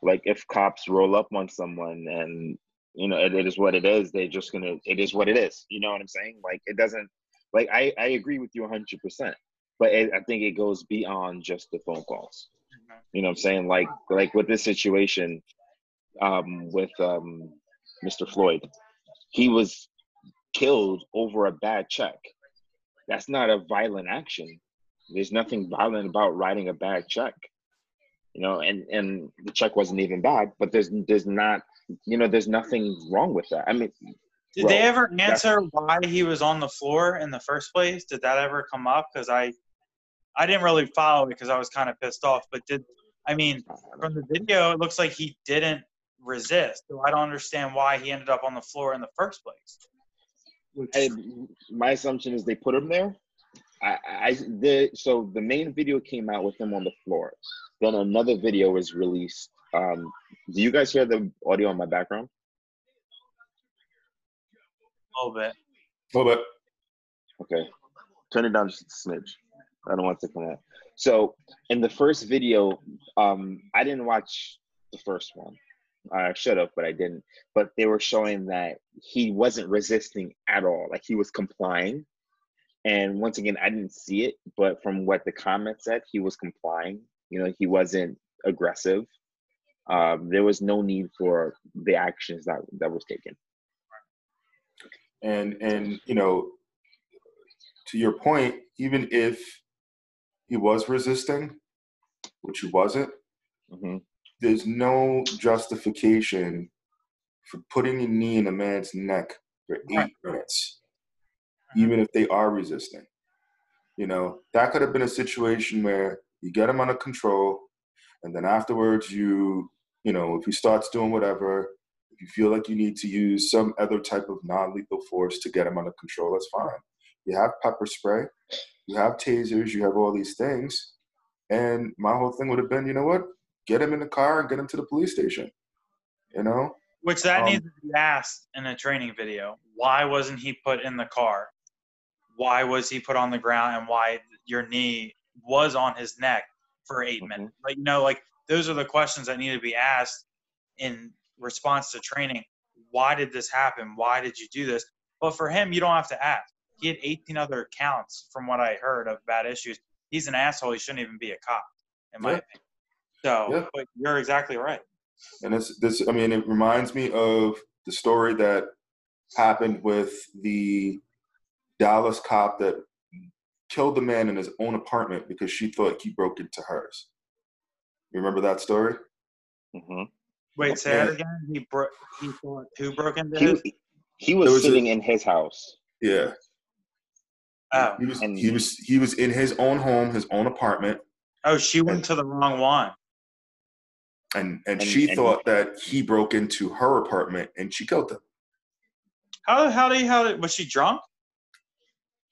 Like if cops roll up on someone and you know it, it is what it is, they're just gonna it is what it is. You know what I'm saying? Like it doesn't like I I agree with you 100. percent But it, I think it goes beyond just the phone calls. You know what I'm saying? Like like with this situation um with um Mr. Floyd, he was killed over a bad check. That's not a violent action. There's nothing violent about writing a bad check. You know, and and the check wasn't even bad, but there's there's not you know there's nothing wrong with that. I mean, did bro, they ever answer why he was on the floor in the first place? Did that ever come up? Because I, I didn't really follow it because I was kind of pissed off. But did I mean from the video? It looks like he didn't resist. So I don't understand why he ended up on the floor in the first place. Which, I, my assumption is they put him there. I, I the so the main video came out with him on the floor. Then another video was released. Um, do you guys hear the audio on my background? A little bit. A little bit. Okay, turn it down just a smidge. I don't want it to come out. So in the first video, um, I didn't watch the first one. I should have, but I didn't. But they were showing that he wasn't resisting at all. Like he was complying. And once again, I didn't see it, but from what the comments said, he was complying. You know, he wasn't aggressive. Um, there was no need for the actions that that was taken. And and you know to your point even if he was resisting which he wasn't hmm there's no justification for putting a knee in a man's neck for eight minutes Mhm. even if they are resisting. You know that could have been a situation where you get him under control and then afterwards you you know if he starts doing whatever you feel like you need to use some other type of non-lethal force to get him under control that's fine you have pepper spray you have tasers you have all these things and my whole thing would have been you know what get him in the car and get him to the police station you know Which that Um, needs to be asked in a training video. Why wasn't he put in the car? Why was he put on the ground and why your knee was on his neck for 8 Mhm. minutes? Like, you know, like those are the questions that need to be asked in response to training. Why did this happen? Why did you do this? But for him, you don't have to ask. He had 18 other accounts, from what I heard of bad issues. He's an asshole. He shouldn't even be a cop, in my Yeah. opinion. So, Yeah. but you're exactly right. And this, this, I mean, it reminds me of the story that happened with the Dallas cop that killed the man in his own apartment because she thought he broke into hers. You remember that story? hmm Wait, say Yeah. that again. He broke. He thought who broke into He his? he There was, was a- sitting in his house. Yeah. Oh, He was And- he was he was in his own home, his own apartment, oh, she went to the wrong one. and and, And- she and- thought that he broke into her apartment and she killed him. How how do you how did, was she drunk?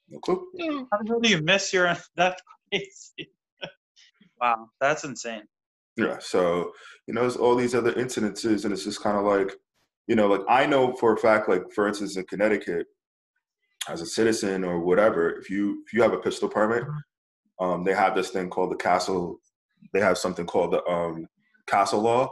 No clue. How the hell do you miss your? That's crazy. wow, that's insane. Yeah. So, you know, there's all these other incidences, and it's just kind of like, you know, like I know for a fact, like for instance, in Connecticut, as a citizen or whatever, if you if you have a pistol permit, um, they have this thing called the castle. They have something called the um, castle law,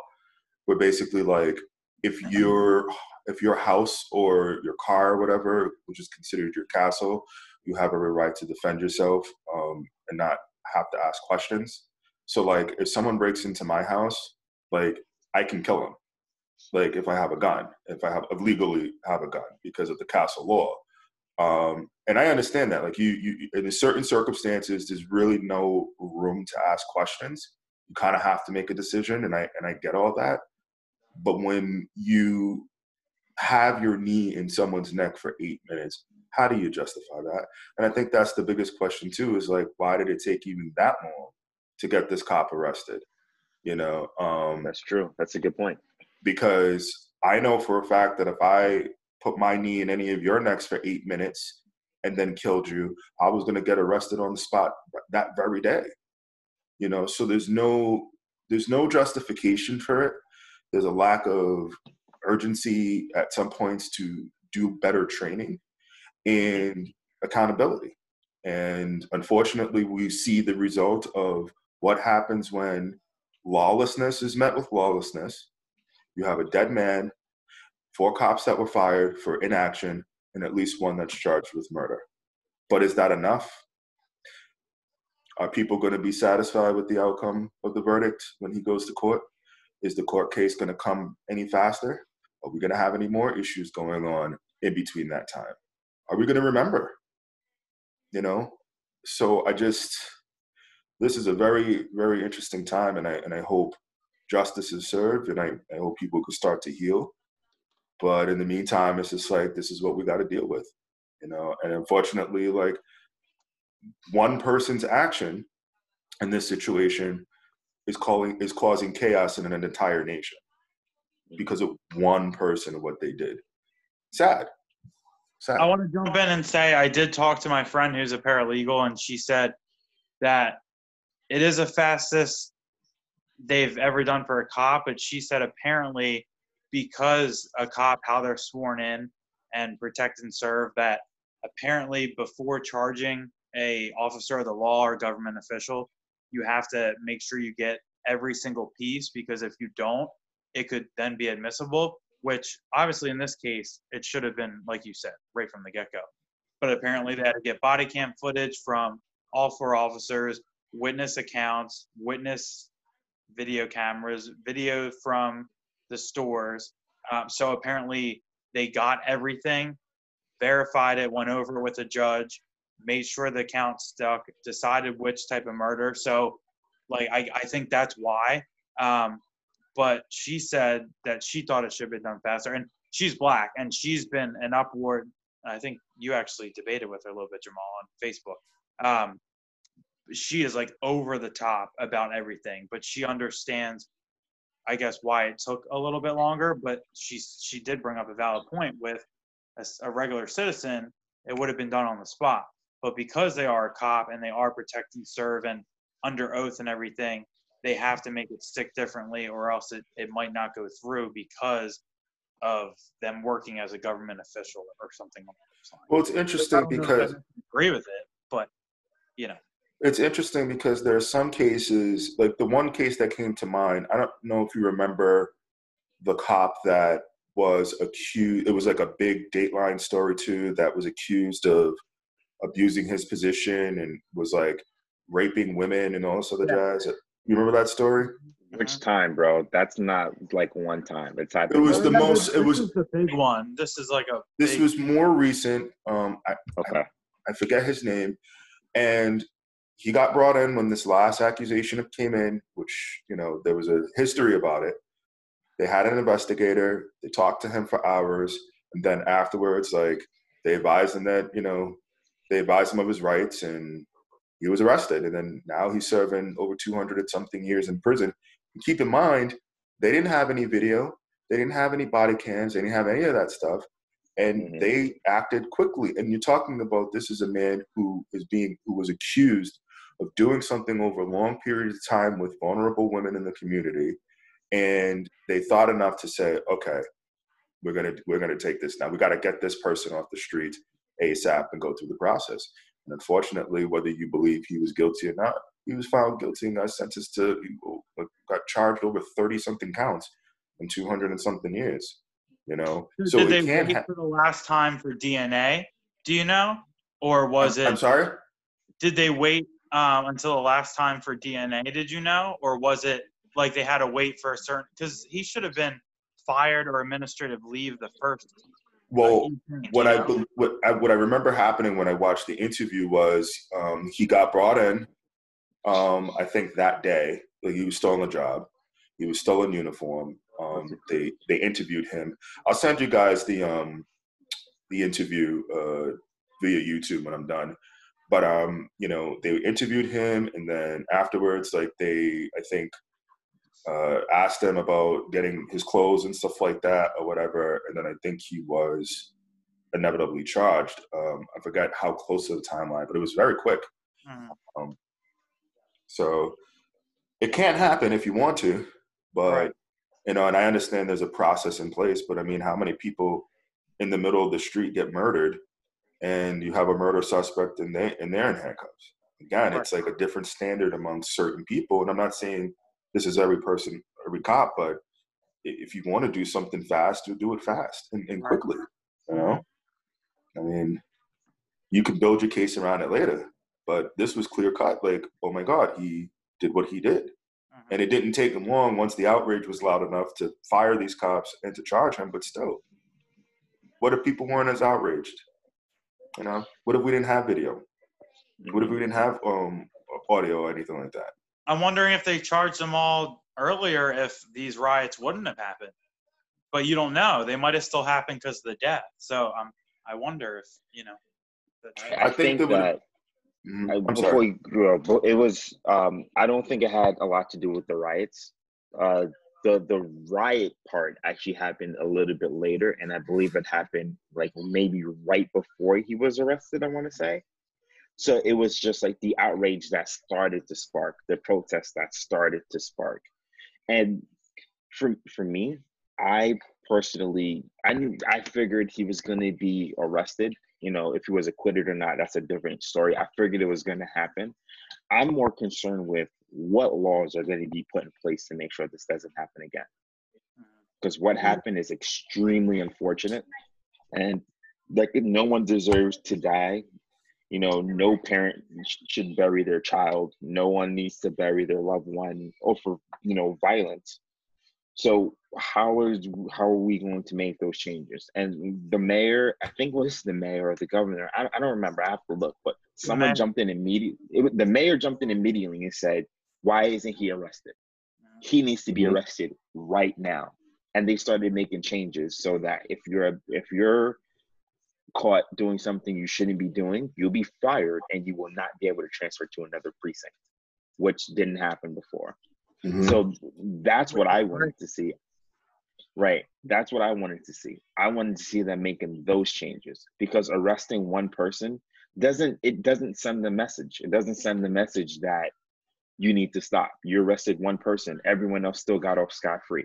where basically like if your if your house or your car or whatever, which is considered your castle, you have every right to defend yourself um, and not have to ask questions. So like if someone breaks into my house, like I can kill them. Like if I have a gun, if I have legally have a gun because of the castle law. Um, and I understand that. Like you, you in certain circumstances, there's really no room to ask questions. You kind of have to make a decision, and I and I get all that. But when you have your knee in someone's neck for eight minutes, how do you justify that? And I think that's the biggest question too. Is like, why did it take even that long to get this cop arrested? You know, um, That's true. That's a good point. because I know for a fact that if I put my knee in any of your necks for eight minutes and then killed you, I was going to get arrested on the spot that very day. You know, so there's no there's no justification for it. There's a lack of urgency at some points to do better training and accountability. And unfortunately, we see the result of what happens when lawlessness is met with lawlessness. You have a dead man, four cops that were fired for inaction, and at least one that's charged with murder. But is that enough? Are people going to be satisfied with the outcome of the verdict when he goes to court? Is the court case going to come any faster? Are we going to have any more issues going on in between that time? Are we going to remember? You know? So I just, this is a very, very interesting time, and I, and I hope justice is served, and I, I hope people can start to heal. But in the meantime, it's just like, this is what we got to deal with, you know? And unfortunately, like, one person's action in this situation is calling is causing chaos in an entire nation because of one person and what they did. Sad. Sad. I want to jump in and say I did talk to my friend who's a paralegal, and she said that it is the fastest they've ever done for a cop. But she said apparently because a cop how they're sworn in and protect and serve that apparently before charging a officer of the law or government official, you have to make sure you get every single piece because if you don't, it could then be admissible. Which obviously in this case, it should have been like you said right from the get go. But apparently they had to get body cam footage from all four officers, witness accounts, witness video cameras, video from the stores. Um, so apparently they got everything, verified it, went over with a judge, made sure the count stuck, decided which type of murder. So, like, I, I think that's why. Um, but she said that she thought it should have been done faster. And she's black, and she's been an upward. I think you actually debated with her a little bit, Jamal, on Facebook. Um, she is like over the top about everything, but she understands, I guess, why it took a little bit longer. But she she did bring up a valid point with a, a regular citizen, it would have been done on the spot. But because they are a cop and they are protect and serve and under oath and everything, they have to make it stick differently or else it, it might not go through because of them working as a government official or something along those lines. Well, it's interesting because I agree with it, but you know. It's interesting because there are some cases, like the one case that came to mind. I don't know if you remember the cop that was accused. It was like a big Dateline story too. That was accused of abusing his position and was like raping women and all this other yeah. jazz. You remember that story? Which time, bro? That's not like one time. It's happened. It was the most. It was the big one. This is like a. This big... was more recent. Um, I, okay. I, I forget his name, and he got brought in when this last accusation came in, which you know there was a history about it. They had an investigator. They talked to him for hours, and then afterwards, like they advised him that you know they advised him of his rights and he was arrested and then now he's serving over 200 and something years in prison and keep in mind they didn't have any video they didn't have any body cams they didn't have any of that stuff and mm-hmm. they acted quickly and you're talking about this is a man who is being who was accused of doing something over a long period of time with vulnerable women in the community and they thought enough to say okay we're going to we're going to take this now we got to get this person off the street ASAP and go through the process. And unfortunately, whether you believe he was guilty or not, he was found guilty and got sentenced to, got charged over 30 something counts in 200 and something years. You know, so did they wait ha- for the last time for DNA? Do you know, or was I'm, it? I'm sorry. Did they wait um, until the last time for DNA? Did you know, or was it like they had to wait for a certain? Because he should have been fired or administrative leave the first well, what I what I what I remember happening when I watched the interview was um, he got brought in. Um, I think that day, like he was still on the job. He was still in uniform. Um, they they interviewed him. I'll send you guys the um, the interview uh, via YouTube when I'm done. But um, you know, they interviewed him, and then afterwards, like they, I think, uh, asked him about getting his clothes and stuff like that or whatever, and then I think he was inevitably charged. Um, I forgot how close to the timeline, but it was very quick. Mhm. Um, so it can't happen if you want to, but Right. you know, and I understand there's a process in place, but I mean, how many people in the middle of the street get murdered, and you have a murder suspect and they and they're in handcuffs? Again, it's like a different standard among certain people, and I'm not saying this is every person, every cop, but if you want to do something fast, you do it fast and, and quickly. You know, I mean, you can build your case around it later, but this was clear cut. Like, oh my God, he did what he did, Mhm. and it didn't take him long once the outrage was loud enough to fire these cops and to charge him. But still, what if people weren't as outraged? You know, what if we didn't have video? What if we didn't have um audio or anything like that? I'm wondering if they charged them all earlier if these riots wouldn't have happened. But you don't know. They might have still happened because of the death. So um, I wonder if, you know. I, I think think there would've- that Mhm. I, before sorry. you grew up, it was. Um, I don't think it had a lot to do with the riots. Uh, the the riot part actually happened a little bit later, and I believe it happened like maybe right before he was arrested. I want to say. So it was just like the outrage that started to spark the protest that started to spark, and for for me, I personally, I knew I figured he was going to be arrested you know, if he was acquitted or not, that's a different story. I figured it was going to happen. I'm more concerned with what laws are going to be put in place to make sure this doesn't happen again. Because what mm-hmm. happened is extremely unfortunate, and like no one deserves to die. You know, no parent sh- should bury their child. No one needs to bury their loved one oh, over you know violence. So how is how are we going to make those changes? And the mayor, I think it was the mayor or the governor. I, I don't remember. I have to look, but someone jumped in immediately. It, the mayor jumped in immediately and said, "Why isn't he arrested? He needs to be Mhm. arrested right now." And they started making changes so that if you're a, if you're caught doing something you shouldn't be doing, you'll be fired and you will not be able to transfer to another precinct, which didn't happen before. Mhm. So that's what I wanted to see. Right. That's what I wanted to see. I wanted to see them making those changes because arresting one person doesn't it doesn't send the message. It doesn't send the message that you need to stop. You arrested one person, everyone else still got off scot free.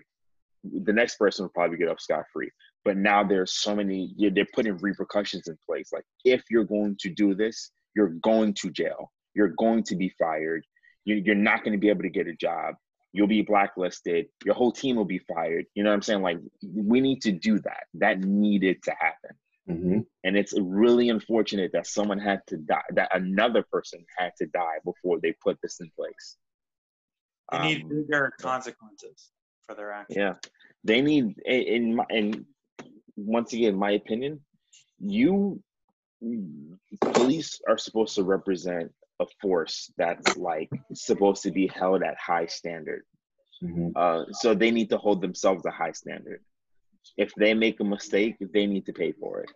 The next person will probably get off scot free. But now there's so many they're putting repercussions in place. Like if you're going to do this, you're going to jail. You're going to be fired. You're not going to be able to get a job you'll be blacklisted your whole team will be fired you know what i'm saying like we need to do that that needed to happen Mhm. and it's really unfortunate that someone had to die that another person had to die before they put this in place They need Um, bigger consequences for their actions. yeah they need in in my and once again my opinion you police are supposed to represent a force that's like supposed to be held at high standard Mhm. Uh, so they need to hold themselves a high standard. If they make a mistake, they need to pay for it.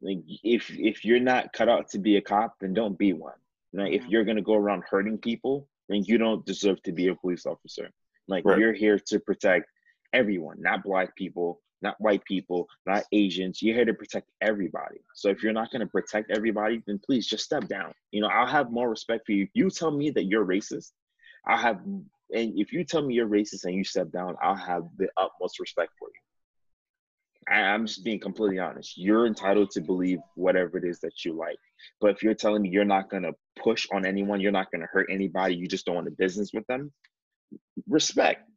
Like if if you're not cut out to be a cop, then don't be one. Like if you're gonna go around hurting people, then you don't deserve to be a police officer. Like Right. you're here to protect everyone, not black people, not white people, not Asians. You're here to protect everybody. So if you're not gonna protect everybody, then please just step down. You know, I'll have more respect for you. If you tell me that you're racist, I'll have and if you tell me you're racist and you step down, I'll have the utmost respect for you. I, I'm just being completely honest. You're entitled to believe whatever it is that you like. But if you're telling me you're not gonna push on anyone, you're not gonna hurt anybody, you just don't want to business with them, respect.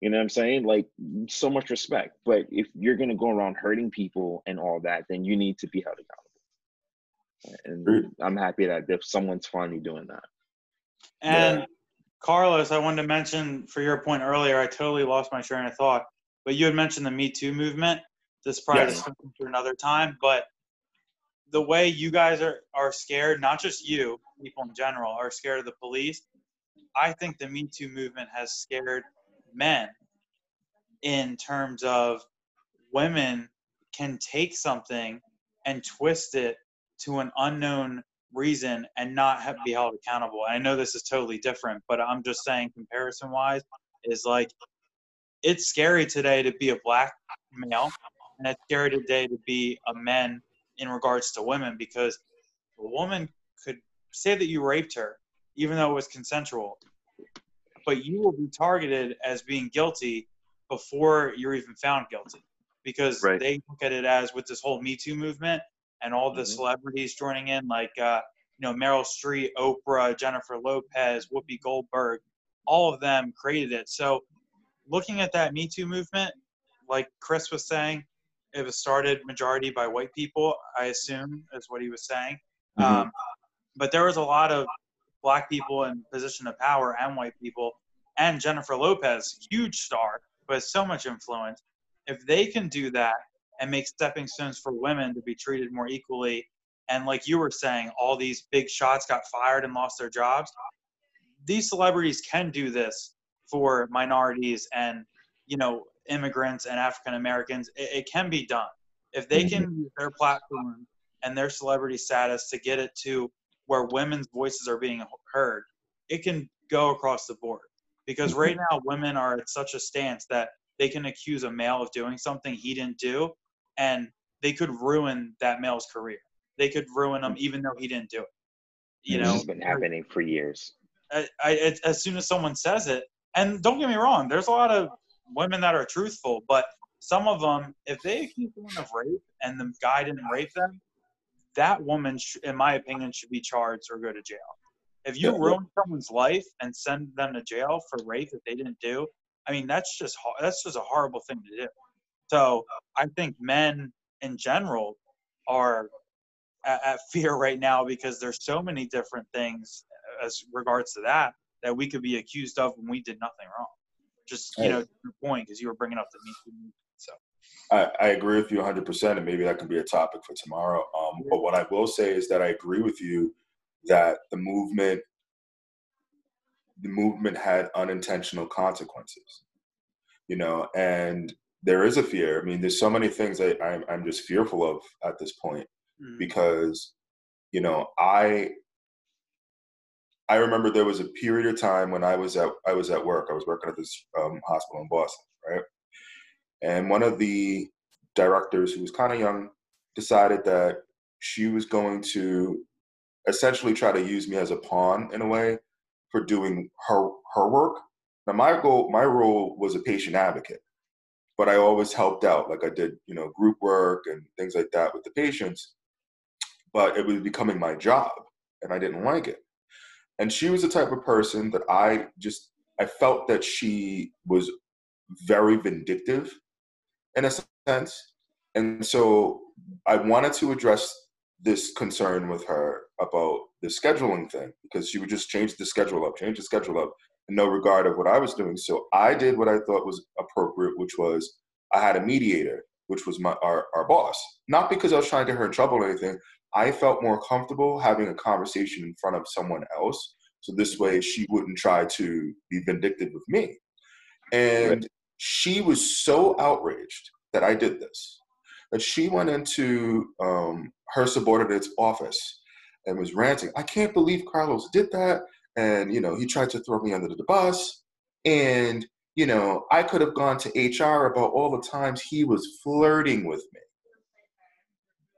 You know what I'm saying? Like so much respect. But if you're gonna go around hurting people and all that, then you need to be held accountable. And Agreed. I'm happy that if someone's finally doing that. And Carlos, I wanted to mention for your point earlier, I totally lost my train of thought, but you had mentioned the Me Too movement. This is probably Yes. for another time, but the way you guys are, are scared, not just you, people in general, are scared of the police, I think the Me Too movement has scared men in terms of women can take something and twist it to an unknown reason and not have, be held accountable. I know this is totally different, but I'm just saying comparison wise is like it's scary today to be a black male and it's scary today to be a man in regards to women because a woman could say that you raped her even though it was consensual but you will be targeted as being guilty before you're even found guilty because Right. they look at it as with this whole Me Too movement and all the Mhm. celebrities joining in, like uh, you know Meryl Streep, Oprah, Jennifer Lopez, Whoopi Goldberg, all of them created it. So looking at that Me Too movement, like Chris was saying, it was started majority by white people. I assume is what he was saying. Mhm. Um, but there was a lot of black people in position of power and white people, and Jennifer Lopez, huge star, but so much influence. If they can do that and make stepping stones for women to be treated more equally, and like you were saying, all these big shots got fired and lost their jobs. These celebrities can do this for minorities and you know immigrants and African Americans. It, it can be done if they can mm-hmm. use their platform and their celebrity status to get it to where women's voices are being heard. It can go across the board because mm-hmm. right now women are at such a stance that they can accuse a male of doing something he didn't do, and they could ruin that male's career. They could ruin him even though he didn't do it. You this know, has been happening for years. I, I, as soon as someone says it, and don't get me wrong, there's a lot of women that are truthful, but some of them, if they accuse someone of rape and the guy didn't rape them, that woman, sh- in my opinion, should be charged or go to jail. If you ruin someone's life and send them to jail for rape that they didn't do, I mean that's just ho- that's just a horrible thing to do. So I think men in general are at, at fear right now because there's so many different things as regards to that that we could be accused of when we did nothing wrong. Just you Hey. know, your point because you were bringing up the Me Too movement. So I, I agree with you 100%, and maybe that can be a topic for tomorrow. Um, but what I will say is that I agree with you that the movement, the movement had unintentional consequences, you know, and there is a fear. I mean, there's so many things that I'm, I'm just fearful of at this point mm, because, you know, I, I remember there was a period of time when I was at I was at work. I was working at this um, hospital in Boston, right? And one of the directors, who was kind of young, decided that she was going to essentially try to use me as a pawn in a way for doing her her work. Now my goal, my role was a patient advocate, but I always helped out. Like I did, you know, group work and things like that with the patients. But it was becoming my job, and I didn't like it. And she was the type of person that I just I felt that she was very vindictive in a sense. And so I wanted to address this concern with her about the scheduling thing because she would just change the schedule up, change the schedule up in no regard of what I was doing. So I did what I thought was appropriate, which was I had a mediator, which was my our, our boss. Not because I was trying to get her in trouble or anything. I felt more comfortable having a conversation in front of someone else. So this way she wouldn't try to be vindictive with me. And she was so outraged that I did this that she went into um, her subordinate's office and was ranting. I can't believe Carlos did that. And, you know, he tried to throw me under the bus. And, you know, I could have gone to HR about all the times he was flirting with me.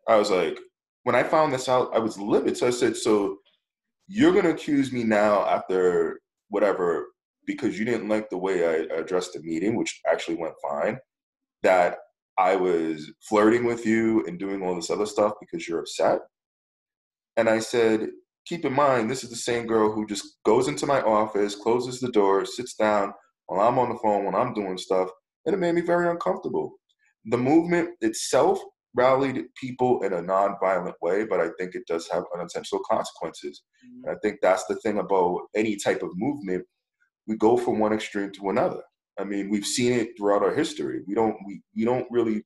I was like, when I found this out, I was livid. So I said, So you're going to accuse me now after whatever, because you didn't like the way I addressed the meeting, which actually went fine, that I was flirting with you and doing all this other stuff because you're upset. And I said, keep in mind, this is the same girl who just goes into my office, closes the door, sits down while I'm on the phone, when I'm doing stuff. And it made me very uncomfortable. The movement itself rallied people in a non-violent way, but I think it does have unintentional consequences. And I think that's the thing about any type of movement. We go from one extreme to another. I mean, we've seen it throughout our history. We don't we, we don't really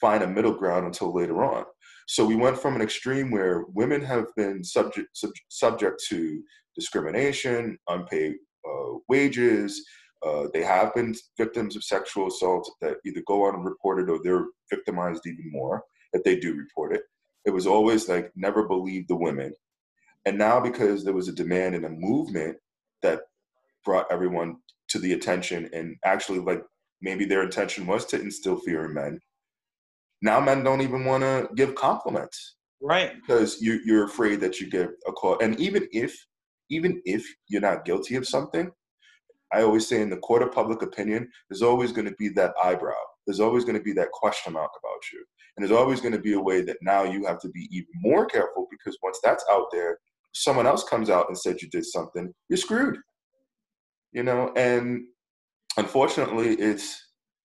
find a middle ground until later on. So we went from an extreme where women have been subject sub, subject to discrimination, unpaid uh, wages. Uh, they have been victims of sexual assault that either go unreported or they're victimized even more if they do report it. It was always like never believe the women. And now because there was a demand and a movement that brought everyone to the attention and actually like maybe their intention was to instill fear in men. Now men don't even want to give compliments. Right. Because you you're afraid that you get a call. And even if even if you're not guilty of something, I always say in the court of public opinion, there's always going to be that eyebrow. There's always going to be that question mark about you. And there's always going to be a way that now you have to be even more careful because once that's out there, someone else comes out and said you did something, you're screwed. You know, and unfortunately, it's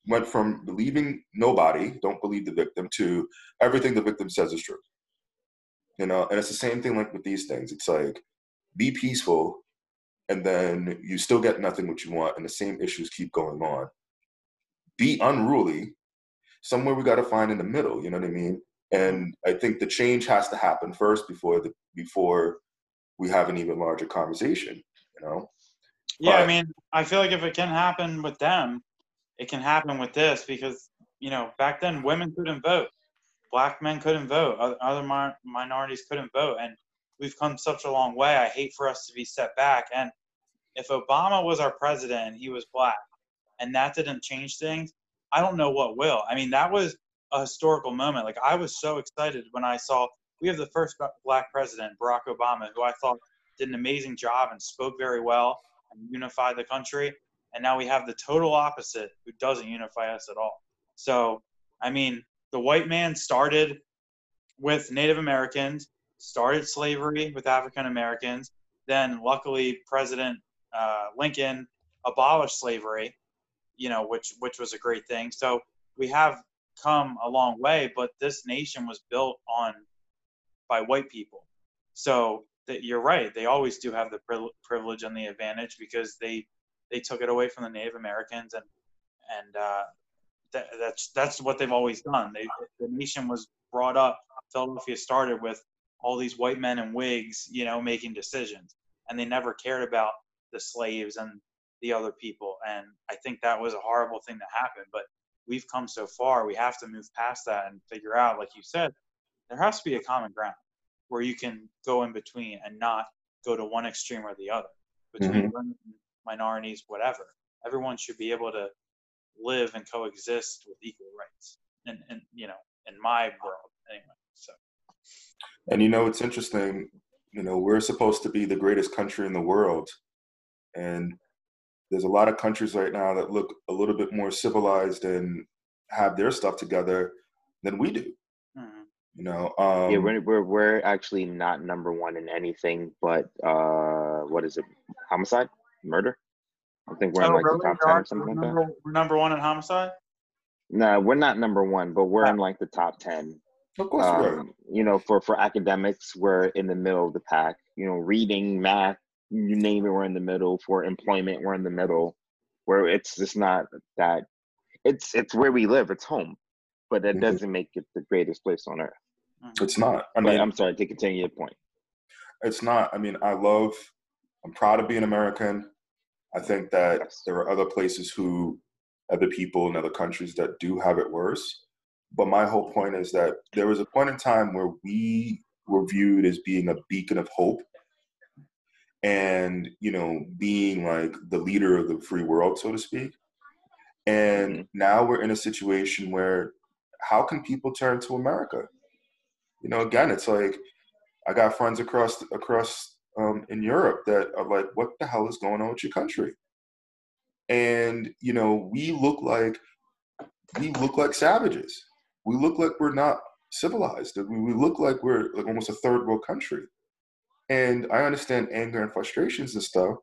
went from believing nobody, don't believe the victim, to everything the victim says is true. You know, and it's the same thing like with these things. It's like be peaceful, and then you still get nothing what you want, and the same issues keep going on. Be unruly. Somewhere we got to find in the middle. You know what I mean? And I think the change has to happen first before the before we have an even larger conversation. You know? Yeah, I mean, I feel like if it can happen with them, it can happen with this because you know back then women couldn't vote, black men couldn't vote, oth- other mi- minorities couldn't vote, and we've come such a long way. I hate for us to be set back. And if Obama was our president and he was black, and that didn't change things, I don't know what will. I mean, that was a historical moment. Like I was so excited when I saw we have the first black president, Barack Obama, who I thought did an amazing job and spoke very well and unified the country. And now we have the total opposite who doesn't unify us at all. So, I mean, the white man started with Native Americans, started slavery with African Americans. Then, luckily, President uh, Lincoln abolished slavery, you know, which which was a great thing. So we have come a long way, but this nation was built on by white people. So that you're right, they always do have the pril- privilege and the advantage because they they took it away from the Native Americans and and uh, that, that's that's what they've always done. They the nation was brought up. Philadelphia started with all these white men in wigs, you know, making decisions, and they never cared about the slaves and the other people. And I think that was a horrible thing to happen. But we've come so far, we have to move past that and figure out, like you said, there has to be a common ground where you can go in between and not go to one extreme or the other between mm-hmm. women, minorities, whatever. Everyone should be able to live and coexist with equal rights. And, and you know, in my world anyway. So And you know, it's interesting. You know, we're supposed to be the greatest country in the world, and there's a lot of countries right now that look a little bit more civilized and have their stuff together than we do. mhm. You know, um, yeah, we're, we're we're actually not number one in anything but uh, what is it? Homicide, murder. I think we're in Oh, like really? the top We ten or something We're like that. we're number one in homicide. No, we're not number one, but we're in like the top ten. Of course, we are. Um, you know, for for academics, we're in the middle of the pack. You know, reading, math, you name it, we're in the middle. For employment, we're in the middle. Where it's just not that. It's it's where we live. It's home, but that Mhm. doesn't make it the greatest place on earth. It's not. I But mean, I'm sorry to continue your point. it's not. I mean, I love. I'm proud of being American. I think that Yes. there are other places who, other people in other countries that do have it worse. But my whole point is that there was a point in time where we were viewed as being a beacon of hope and, you know, being like the leader of the free world, so to speak. And Mhm. now we're in a situation where how can people turn to America? You know, again, it's like I got friends across across um, in Europe that are like, "What the hell is going on with your country?" And you know, we look like we look like savages. We look like we're not civilized. We, look like we're like almost a third world country. And I understand anger and frustrations and stuff,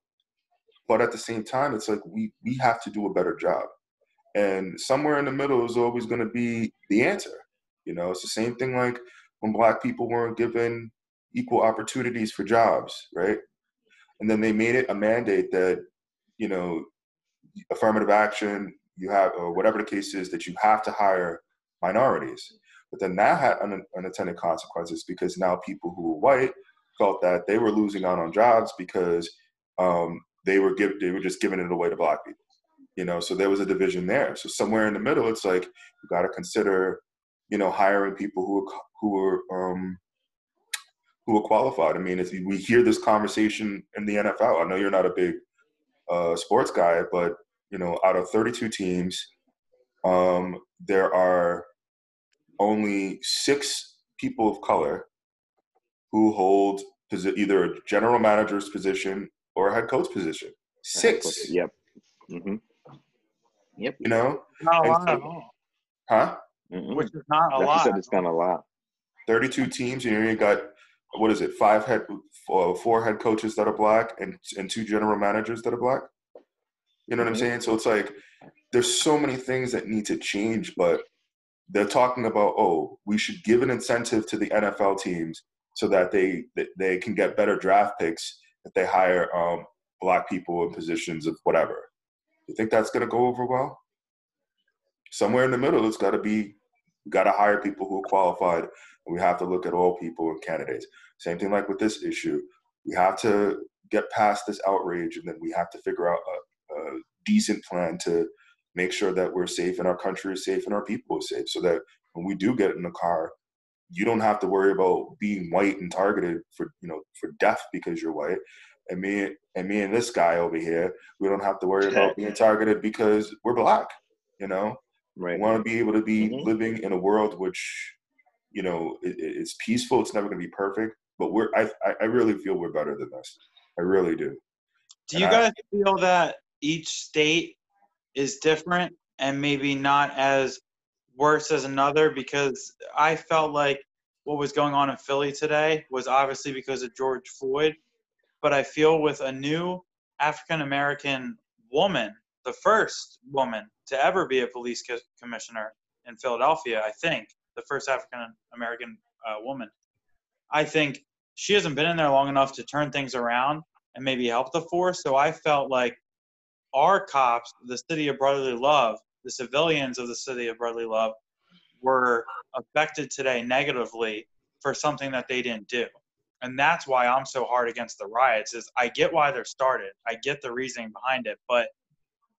but at the same time, it's like we we have to do a better job. And somewhere in the middle is always going to be the answer. You know, it's the same thing like when black people weren't given equal opportunities for jobs, right? And then they made it a mandate that, you know, affirmative action, you have, or whatever the case is, that you have to hire minorities. But then that had un- unintended consequences because now people who were white felt that they were losing out on jobs because um, they were give, they were just giving it away to black people. You know, so there was a division there. So somewhere in the middle, it's like you got to consider, you know, hiring people who are, who are um, who are qualified. I mean, we hear this conversation in the NFL, I know you're not a big uh, sports guy, but you know, out of 32 teams, um, there are only six people of color who hold posi- either a general manager's position or a head coach position. Six. Yep. hmm Yep. You know, Not a lot so- at all, huh? Mm-mm. which is not a Like you lot. said, it's not a lot. 32 teams, and you got what is it? Five head, four, four head coaches that are black, and and two general managers that are black. You know what I'm Mhm. saying? So it's like there's so many things that need to change, but they're talking about oh, we should give an incentive to the NFL teams so that they they can get better draft picks if they hire um, black people in positions of whatever. You think that's going to go over well? Somewhere in the middle, it's got to be. We got to hire people who are qualified and we have to look at all people and candidates. Same thing like with this issue. We have to get past this outrage and then we have to figure out a, a decent plan to make sure that we're safe and our country is safe and our people are safe so that when we do get in the car, you don't have to worry about being white and targeted for you know for death because you're white. And me and me and this guy over here, we don't have to worry about being targeted because we're black. You know, Right. we want to be able to be Mhm. living in a world which you know it, it- it's peaceful it's never going to be perfect but we're I, I I really feel we're better than this i really do Do you And I- guys feel that each state is different and maybe not as worse as another? Because I felt like what was going on in Philly today was obviously because of George Floyd, but I feel with a new African American woman, the first woman to ever be a police co- commissioner in Philadelphia, I think, the first African American uh, woman. I think she hasn't been in there long enough to turn things around and maybe help the force. So I felt like our cops, the city of brotherly love, the civilians of the city of brotherly love, were affected today negatively for something that they didn't do. And that's why I'm so hard against the riots is I get why they're started. I get the reasoning behind it, but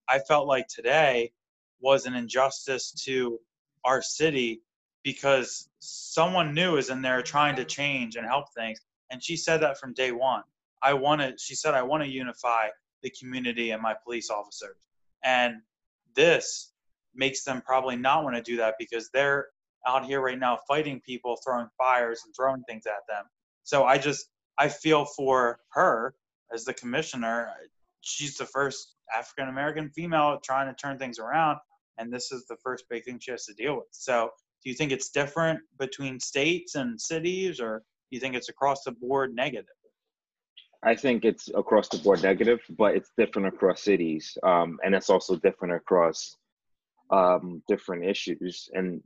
I felt like today was an injustice to our city because someone new is in there trying to change and help things. And she said that from day one. I want to, she said, I want to unify the community and my police officers. And this makes them probably not want to do that because they're out here right now fighting people, throwing fires and throwing things at them. So I just, I feel for her as the commissioner. She's the first African American female trying to turn things around. And this is the first big thing she has to deal with. So do you think it's different between states and cities or do you think it's across the board negative? I think it's across the board negative, but it's different across cities, um, and it's also different across um, different issues. And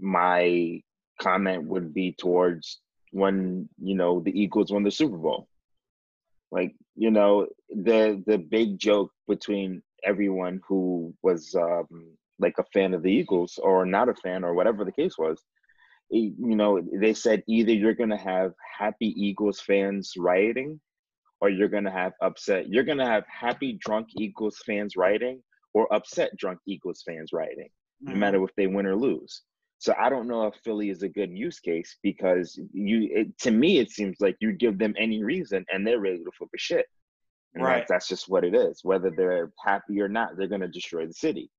my comment would be towards when you know the Eagles won the Super Bowl. Like you know the the big joke between everyone who was um, like a fan of the Eagles or not a fan or whatever the case was you know, they said either you're going to have happy Eagles fans rioting or you're going to have upset. You're going to have happy drunk Eagles fans rioting or upset drunk Eagles fans rioting, no matter if they win or lose. So I don't know if Philly is a good use case because you, it, to me, it seems like you give them any reason and they're ready to flip a shit. And Right. that, that's just what it is. Whether they're happy or not, they're going to destroy the city.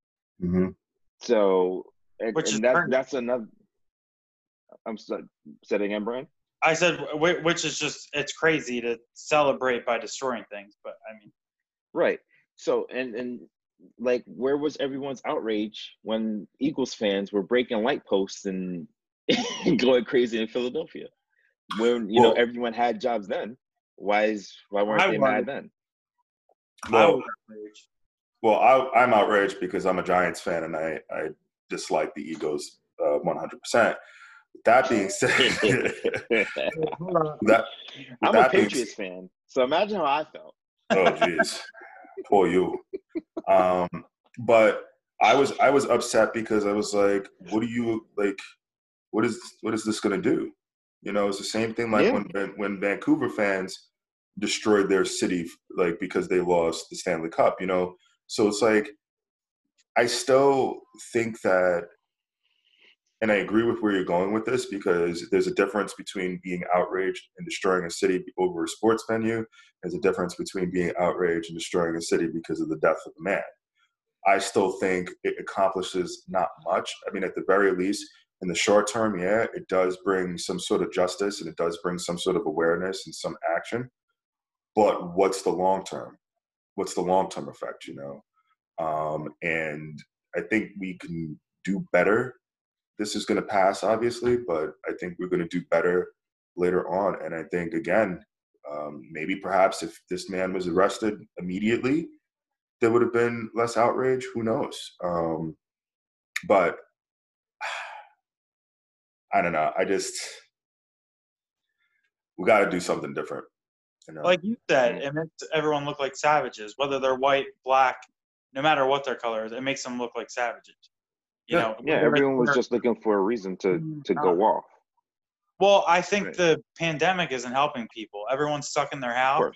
mm-hmm. So, and, Which is and that, that's another. I'm sorry, say it Brian. I said, which is just, it's crazy to celebrate by destroying things. But I mean, Right. So and and like where was everyone's outrage when Eagles fans were breaking light posts and going crazy in Philadelphia? When you know everyone had jobs then. Why is why weren't I they was- mad then? I well, well I, i'm outraged because i'm a giants fan and i i dislike the eagles uh, 100% that being said that I'm a that being Patriots fan, so imagine how I felt. oh jeez poor you um but i was i was upset because i was like what do you like what is what is this gonna do you know it's the same thing like Yeah. when when vancouver fans destroyed their city like because they lost the stanley cup you know so it's like i still think that and I agree with where you're going with this because there's a difference between being outraged and destroying a city over a sports venue. There's a difference between being outraged and destroying a city because of the death of a man. I still think it accomplishes not much. I mean, at the very least, in the short term, yeah, it does bring some sort of justice and it does bring some sort of awareness and some action. But what's the long term? What's the long term effect, you know? Um, and I think we can do better. This is going to pass, obviously, but I think we're going to do better later on. And I think, again, um, maybe perhaps if this man was arrested immediately, there would have been less outrage. Who knows? Um, but I don't know. I just we got to do something different. You know? Like you said, it makes everyone look like savages, whether they're white, black, no matter what their color is. It makes them look like savages. You yeah, know, yeah. Everyone was just looking for a reason to mm, to go off. Well, I think right. the pandemic isn't helping people. Everyone's stuck in their house.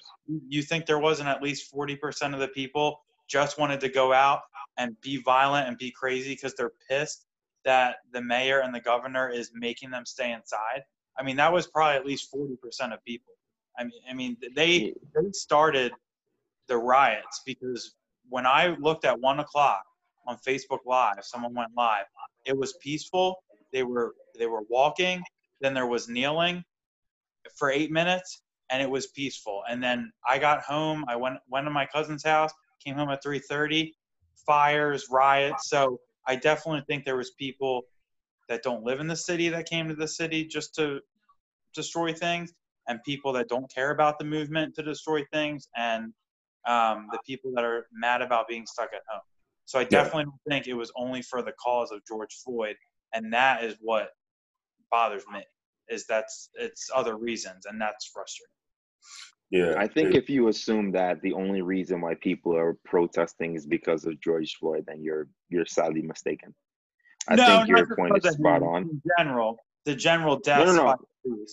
You think there wasn't at least forty percent of the people just wanted to go out and be violent and be crazy because they're pissed that the mayor and the governor is making them stay inside. I mean, that was probably at least 40% of people. I mean, I mean, they they started the riots because when I looked at one o'clock on Facebook Live, someone went live. It was peaceful. They were they were walking. Then there was kneeling for eight minutes, and it was peaceful. And then I got home. I went went to my cousin's house. Came home at 3:30. Fires, riots. So I definitely think there was people that don't live in the city that came to the city just to destroy things, and people that don't care about the movement to destroy things, and um, the people that are mad about being stuck at home. So I definitely yeah. think it was only for the cause of George Floyd, and that is what bothers me. Is that's it's other reasons, and that's frustrating. Yeah, I think it, if you assume that the only reason why people are protesting is because of George Floyd, then you're you're sadly mistaken. I no, think your point is spot on. In general, the general death. No, no, no.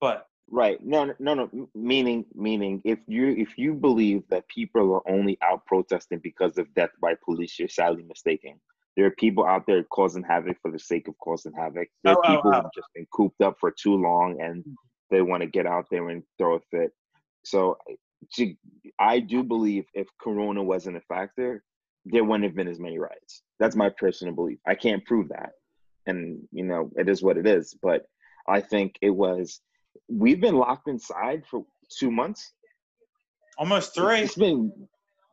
But right, no, no, no. Meaning, meaning, if you if you believe that people are only out protesting because of death by police, you're sadly mistaken. There are people out there causing havoc for the sake of causing havoc. There are oh, oh people oh, oh. who've just been cooped up for too long and mm-hmm. they want to get out there and throw a fit. So I do believe if Corona wasn't a factor, there wouldn't have been as many riots. That's my personal belief. I can't prove that. And, you know, it is what it is. But I think it was, we've been locked inside for two months. Almost three. It's been,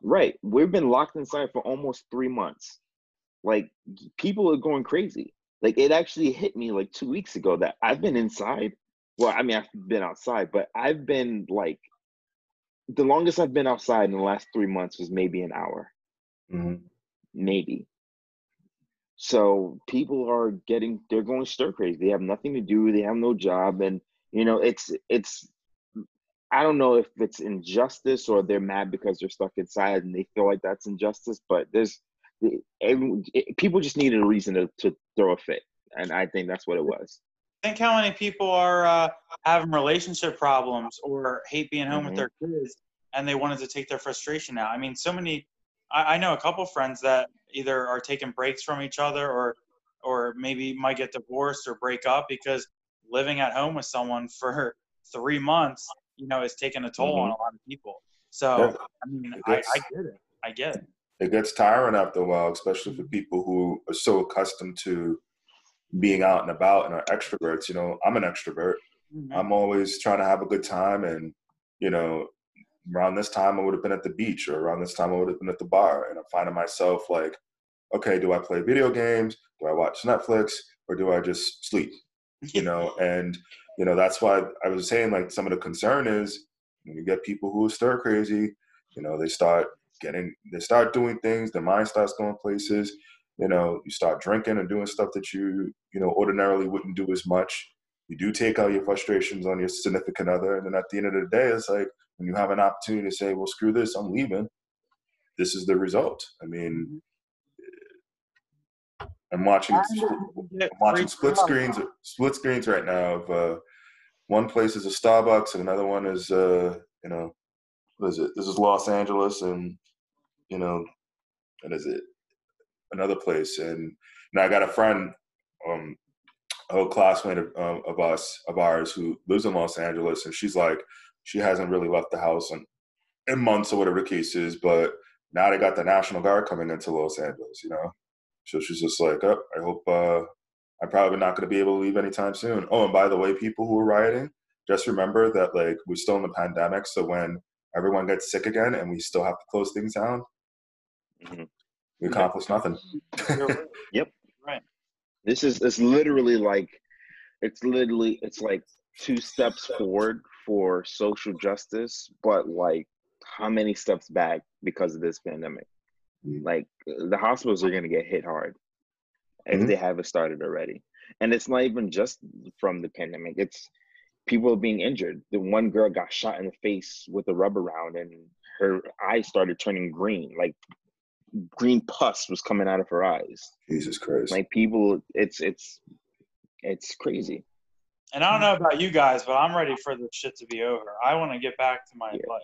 right. We've been locked inside for almost three months. Like, people are going crazy. Like, it actually hit me like two weeks ago that I've been inside. Well, I mean, I've been outside, but I've been like the longest I've been outside in the last three months was maybe an hour, mm-hmm. maybe. So people are getting they're going stir crazy. They have nothing to do. They have no job, and you know it's it's. I don't know if it's injustice or they're mad because they're stuck inside and they feel like that's injustice. But there's people just needed a reason to, to throw a fit, and I think that's what it was. Think how many people are uh, having relationship problems or hate being home mm-hmm. with their kids, and they wanted to take their frustration out. I mean, so many. I, I know a couple friends that either are taking breaks from each other or or maybe might get divorced or break up because living at home with someone for three months, you know, is taking a toll mm-hmm. on a lot of people. So, yeah. I mean, gets, I, I, get it. I get it. It gets tiring after a while, especially for people who are so accustomed to being out and about and are extroverts. You know, I'm an extrovert. Mm-hmm. I'm always trying to have a good time, and you know, around this time I would have been at the beach, or around this time I would have been at the bar, and I'm finding myself like, okay, do I play video games? Do I watch Netflix? Or do I just sleep? You know, and you know that's why I was saying like some of the concern is when you get people who are stir crazy, you know, they start getting, they start doing things, their mind starts going places you know you start drinking and doing stuff that you you know ordinarily wouldn't do as much. You do take out your frustrations on your significant other and then at the end of the day it's like when you have an opportunity to say well screw this i'm leaving this is the result. I mean mm-hmm. I'm watching i'm watching split screens split screens right now of uh, one place is a starbucks and another one is uh, you know what is it this is los angeles and you know what is it another place. And, now I got a friend, um, whole classmate of, um, of us of ours who lives in Los Angeles, and she's like, she hasn't really left the house in, in months or whatever the case is, but now they got the National Guard coming into Los Angeles, you know. So she's just like, oh, I hope uh, I'm probably not going to be able to leave anytime soon. Oh, and by the way, people who are rioting, just remember that like we're still in the pandemic. So when everyone gets sick again and we still have to close things down, Mhm. we accomplish nothing. Yep. Right. This is it's literally like it's literally it's like two steps forward for social justice, but like how many steps back because of this pandemic? Like the hospitals are gonna get hit hard if Mhm. they haven't started already. And it's not even just from the pandemic, it's people being injured. The one girl got shot in the face with a rubber round and her eyes started turning green. Like green pus was coming out of her eyes Jesus Christ. like people it's it's it's crazy And I don't know about you guys, but I'm ready for the shit to be over. I want to get back to my Yeah. life.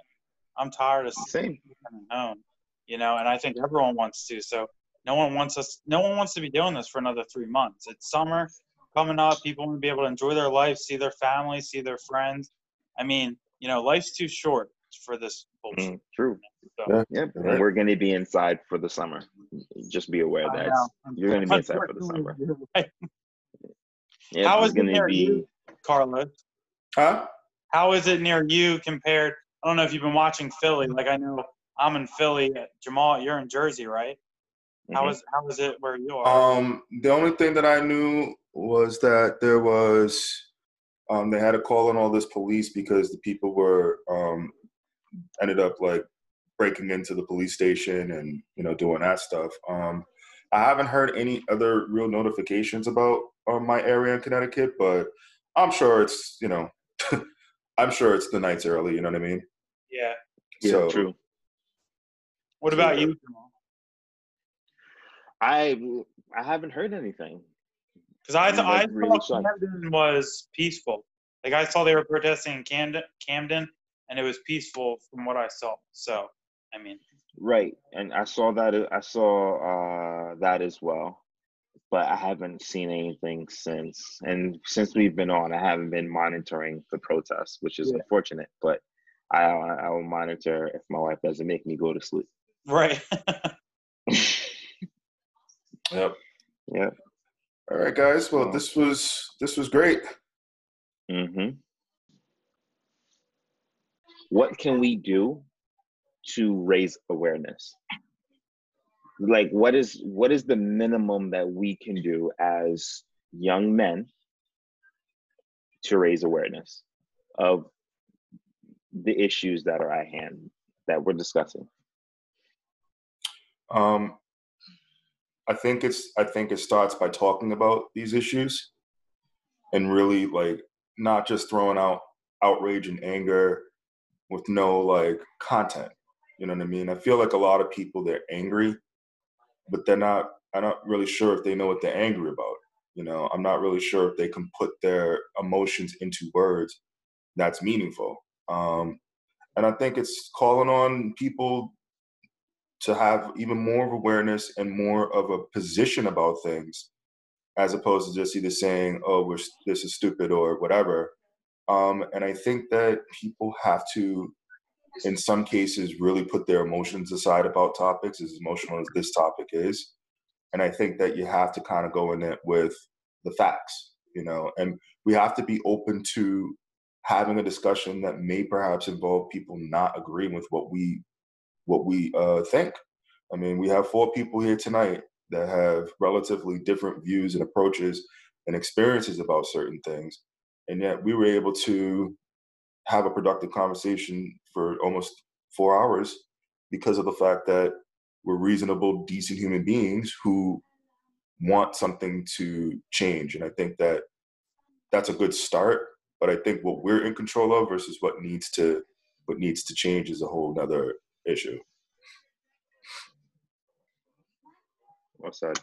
I'm tired of same sitting home, you know, and I think everyone wants to. So no one wants us. No one wants to be doing this for another three months. It's summer coming up. People want to be able to enjoy their life, see their family, see their friends. I mean, you know, life's too short for this bullshit. Mm, true So, Yeah. yep Right. we're going to be inside for the summer just be aware I that you're gonna be inside for the summer. Unfortunately, right. yeah, How it's is it going to near be you, Carlos? Huh? How is it near you compared? I don't know if you've been watching Philly. Like I know I'm in Philly. Jamal, you're in Jersey, right? How Mhm. is how is it where you are? Um, the only thing that I knew was that there was, um, they had to call in all this police because the people were, um, ended up like breaking into the police station and you know doing that stuff. Um, I haven't heard any other real notifications about um, my area in Connecticut, but I'm sure it's you know, I'm sure it's the nights early. You know what I mean? yeah. yeah so true What about you, Jamal? i i haven't heard anything Because I, th- I really thought shocked. Camden was peaceful. Like I saw they were protesting in Camden, Camden, and it was peaceful from what I saw. So, I mean, right and i saw that i saw uh that as well but i haven't seen anything since and since we've been on i haven't been monitoring the protests which is Yeah. unfortunate but i i will monitor if my wife doesn't make me go to sleep right? Yep. yeah All right, guys. Well, this was this was great. hmm What can we do to raise awareness? Like, what is what is the minimum that we can do as young men to raise awareness of the issues that are at hand that we're discussing? Um, I think it's I think it starts by talking about these issues and really like not just throwing out outrage and anger with no like content. You know what I mean? I feel like a lot of people they're angry, but they're not I'm not really sure if they know what they're angry about. You know, I'm not really sure if they can put their emotions into words that's meaningful. Um, and I think it's calling on people to have even more of awareness and more of a position about things as opposed to just either saying oh this is stupid or whatever. Um, and i think that people have to in some cases really put their emotions aside about topics as emotional as this topic is. And i think that you have to kind of go in it with the facts you know? And we have to be open to having a discussion that may perhaps involve people not agreeing with what we what we uh, think. I mean, we have four people here tonight that have relatively different views and approaches and experiences about certain things, and yet we were able to have a productive conversation for almost four hours because of the fact that we're reasonable, decent human beings who want something to change. And I think that that's a good start. But I think what we're in control of versus what needs to what needs to change is a whole nother issue. Well said.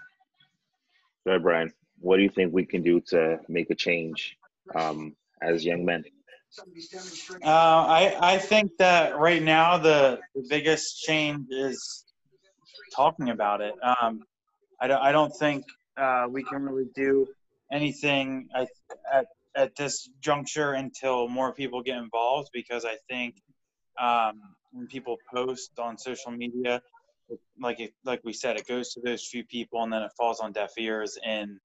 Go ahead, Brian. What do you think we can do to make a change um, as young men? Uh, I I think that right now the, the biggest change is talking about it. Um, I don't I don't think uh, we can really do anything at, at at this juncture until more people get involved because I think um, when people post on social media, like it, like we said, it goes to those few people and then it falls on deaf ears in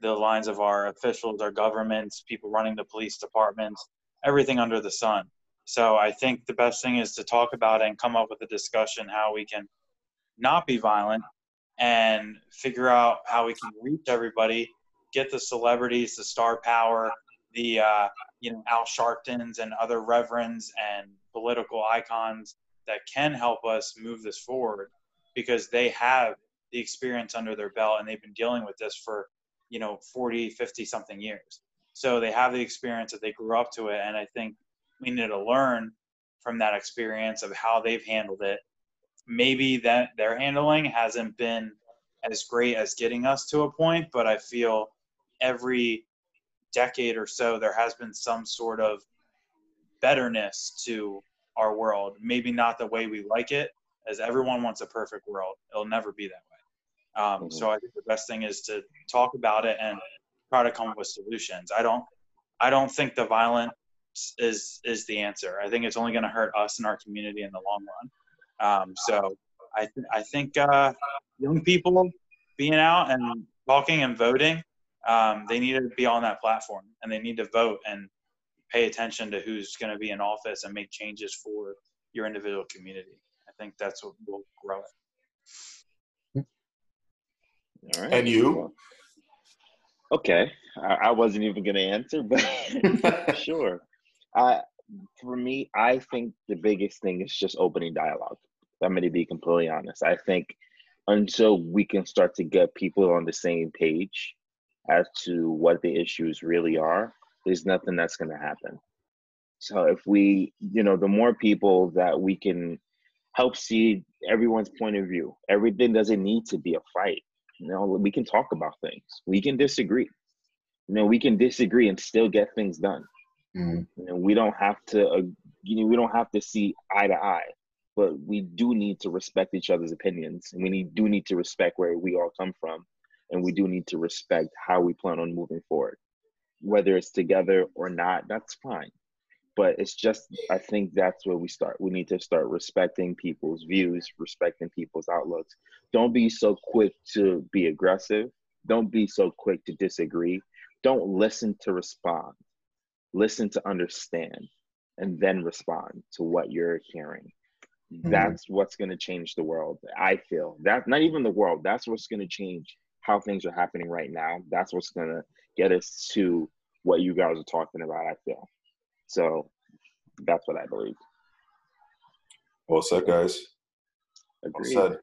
the lines of our officials, our governments, people running the police departments, everything under the sun. So I think the best thing is to talk about it and come up with a discussion how we can not be violent and figure out how we can reach everybody, get the celebrities, the star power, the uh, you know Al Sharptons and other reverends and political icons that can help us move this forward because they have the experience under their belt and they've been dealing with this for you know 40 50 something years. So they have the experience that they grew up to it and i think we need to learn from that experience of how they've handled it. Maybe that their handling hasn't been as great as getting us to a point but i feel every decade or so there has been some sort of betterness to our world maybe not the way we like it as everyone wants a perfect world. It'll never be that way. Um, mm-hmm. so i think the best thing is to talk about it and try to come up with solutions. I don't i don't think the violence is is the answer. I think it's only going to hurt us and our community in the long run. Um, so i th- i think uh, young people being out and talking and voting um, they need to be on that platform and they need to vote and pay attention to who's going to be in office and make changes for your individual community. I think that's what will grow it. All right. And you? Okay, I, I wasn't even going to answer, but sure. I, for me, I think the biggest thing is just opening dialogue. I'm going to be completely honest. I think until we can start to get people on the same page as to what the issues really are, there's nothing that's going to happen. So if we, you know, the more people that we can help see everyone's point of view, everything doesn't need to be a fight. You know, we can talk about things. We can disagree. You know, we can disagree and still get things done. Mm-hmm. You know, we don't have to, uh, you know, we don't have to see eye to eye, but we do need to respect each other's opinions, and we need, do need to respect where we all come from and we do need to respect how we plan on moving forward whether it's together or not that's fine. But it's just i think that's where we start. We need to start respecting people's views respecting people's outlooks. Don't be so quick to be aggressive. Don't be so quick to disagree. Don't listen to respond. Listen to understand and then respond to what you're hearing. Mm-hmm. that's what's going to change the world i feel. That not even the world. That's what's going to change how things are happening right now. That's what's going to get us to what you guys are talking about, I feel. So that's what I believe. Well said, guys. Agreed. Well said.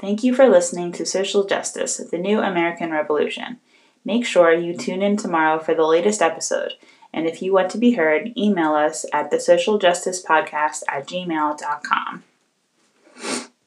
Thank you for listening to Social Justice, the New American Revolution. Make sure you tune in tomorrow for the latest episode. And if you want to be heard, email us at the social justice podcast at gmail.com.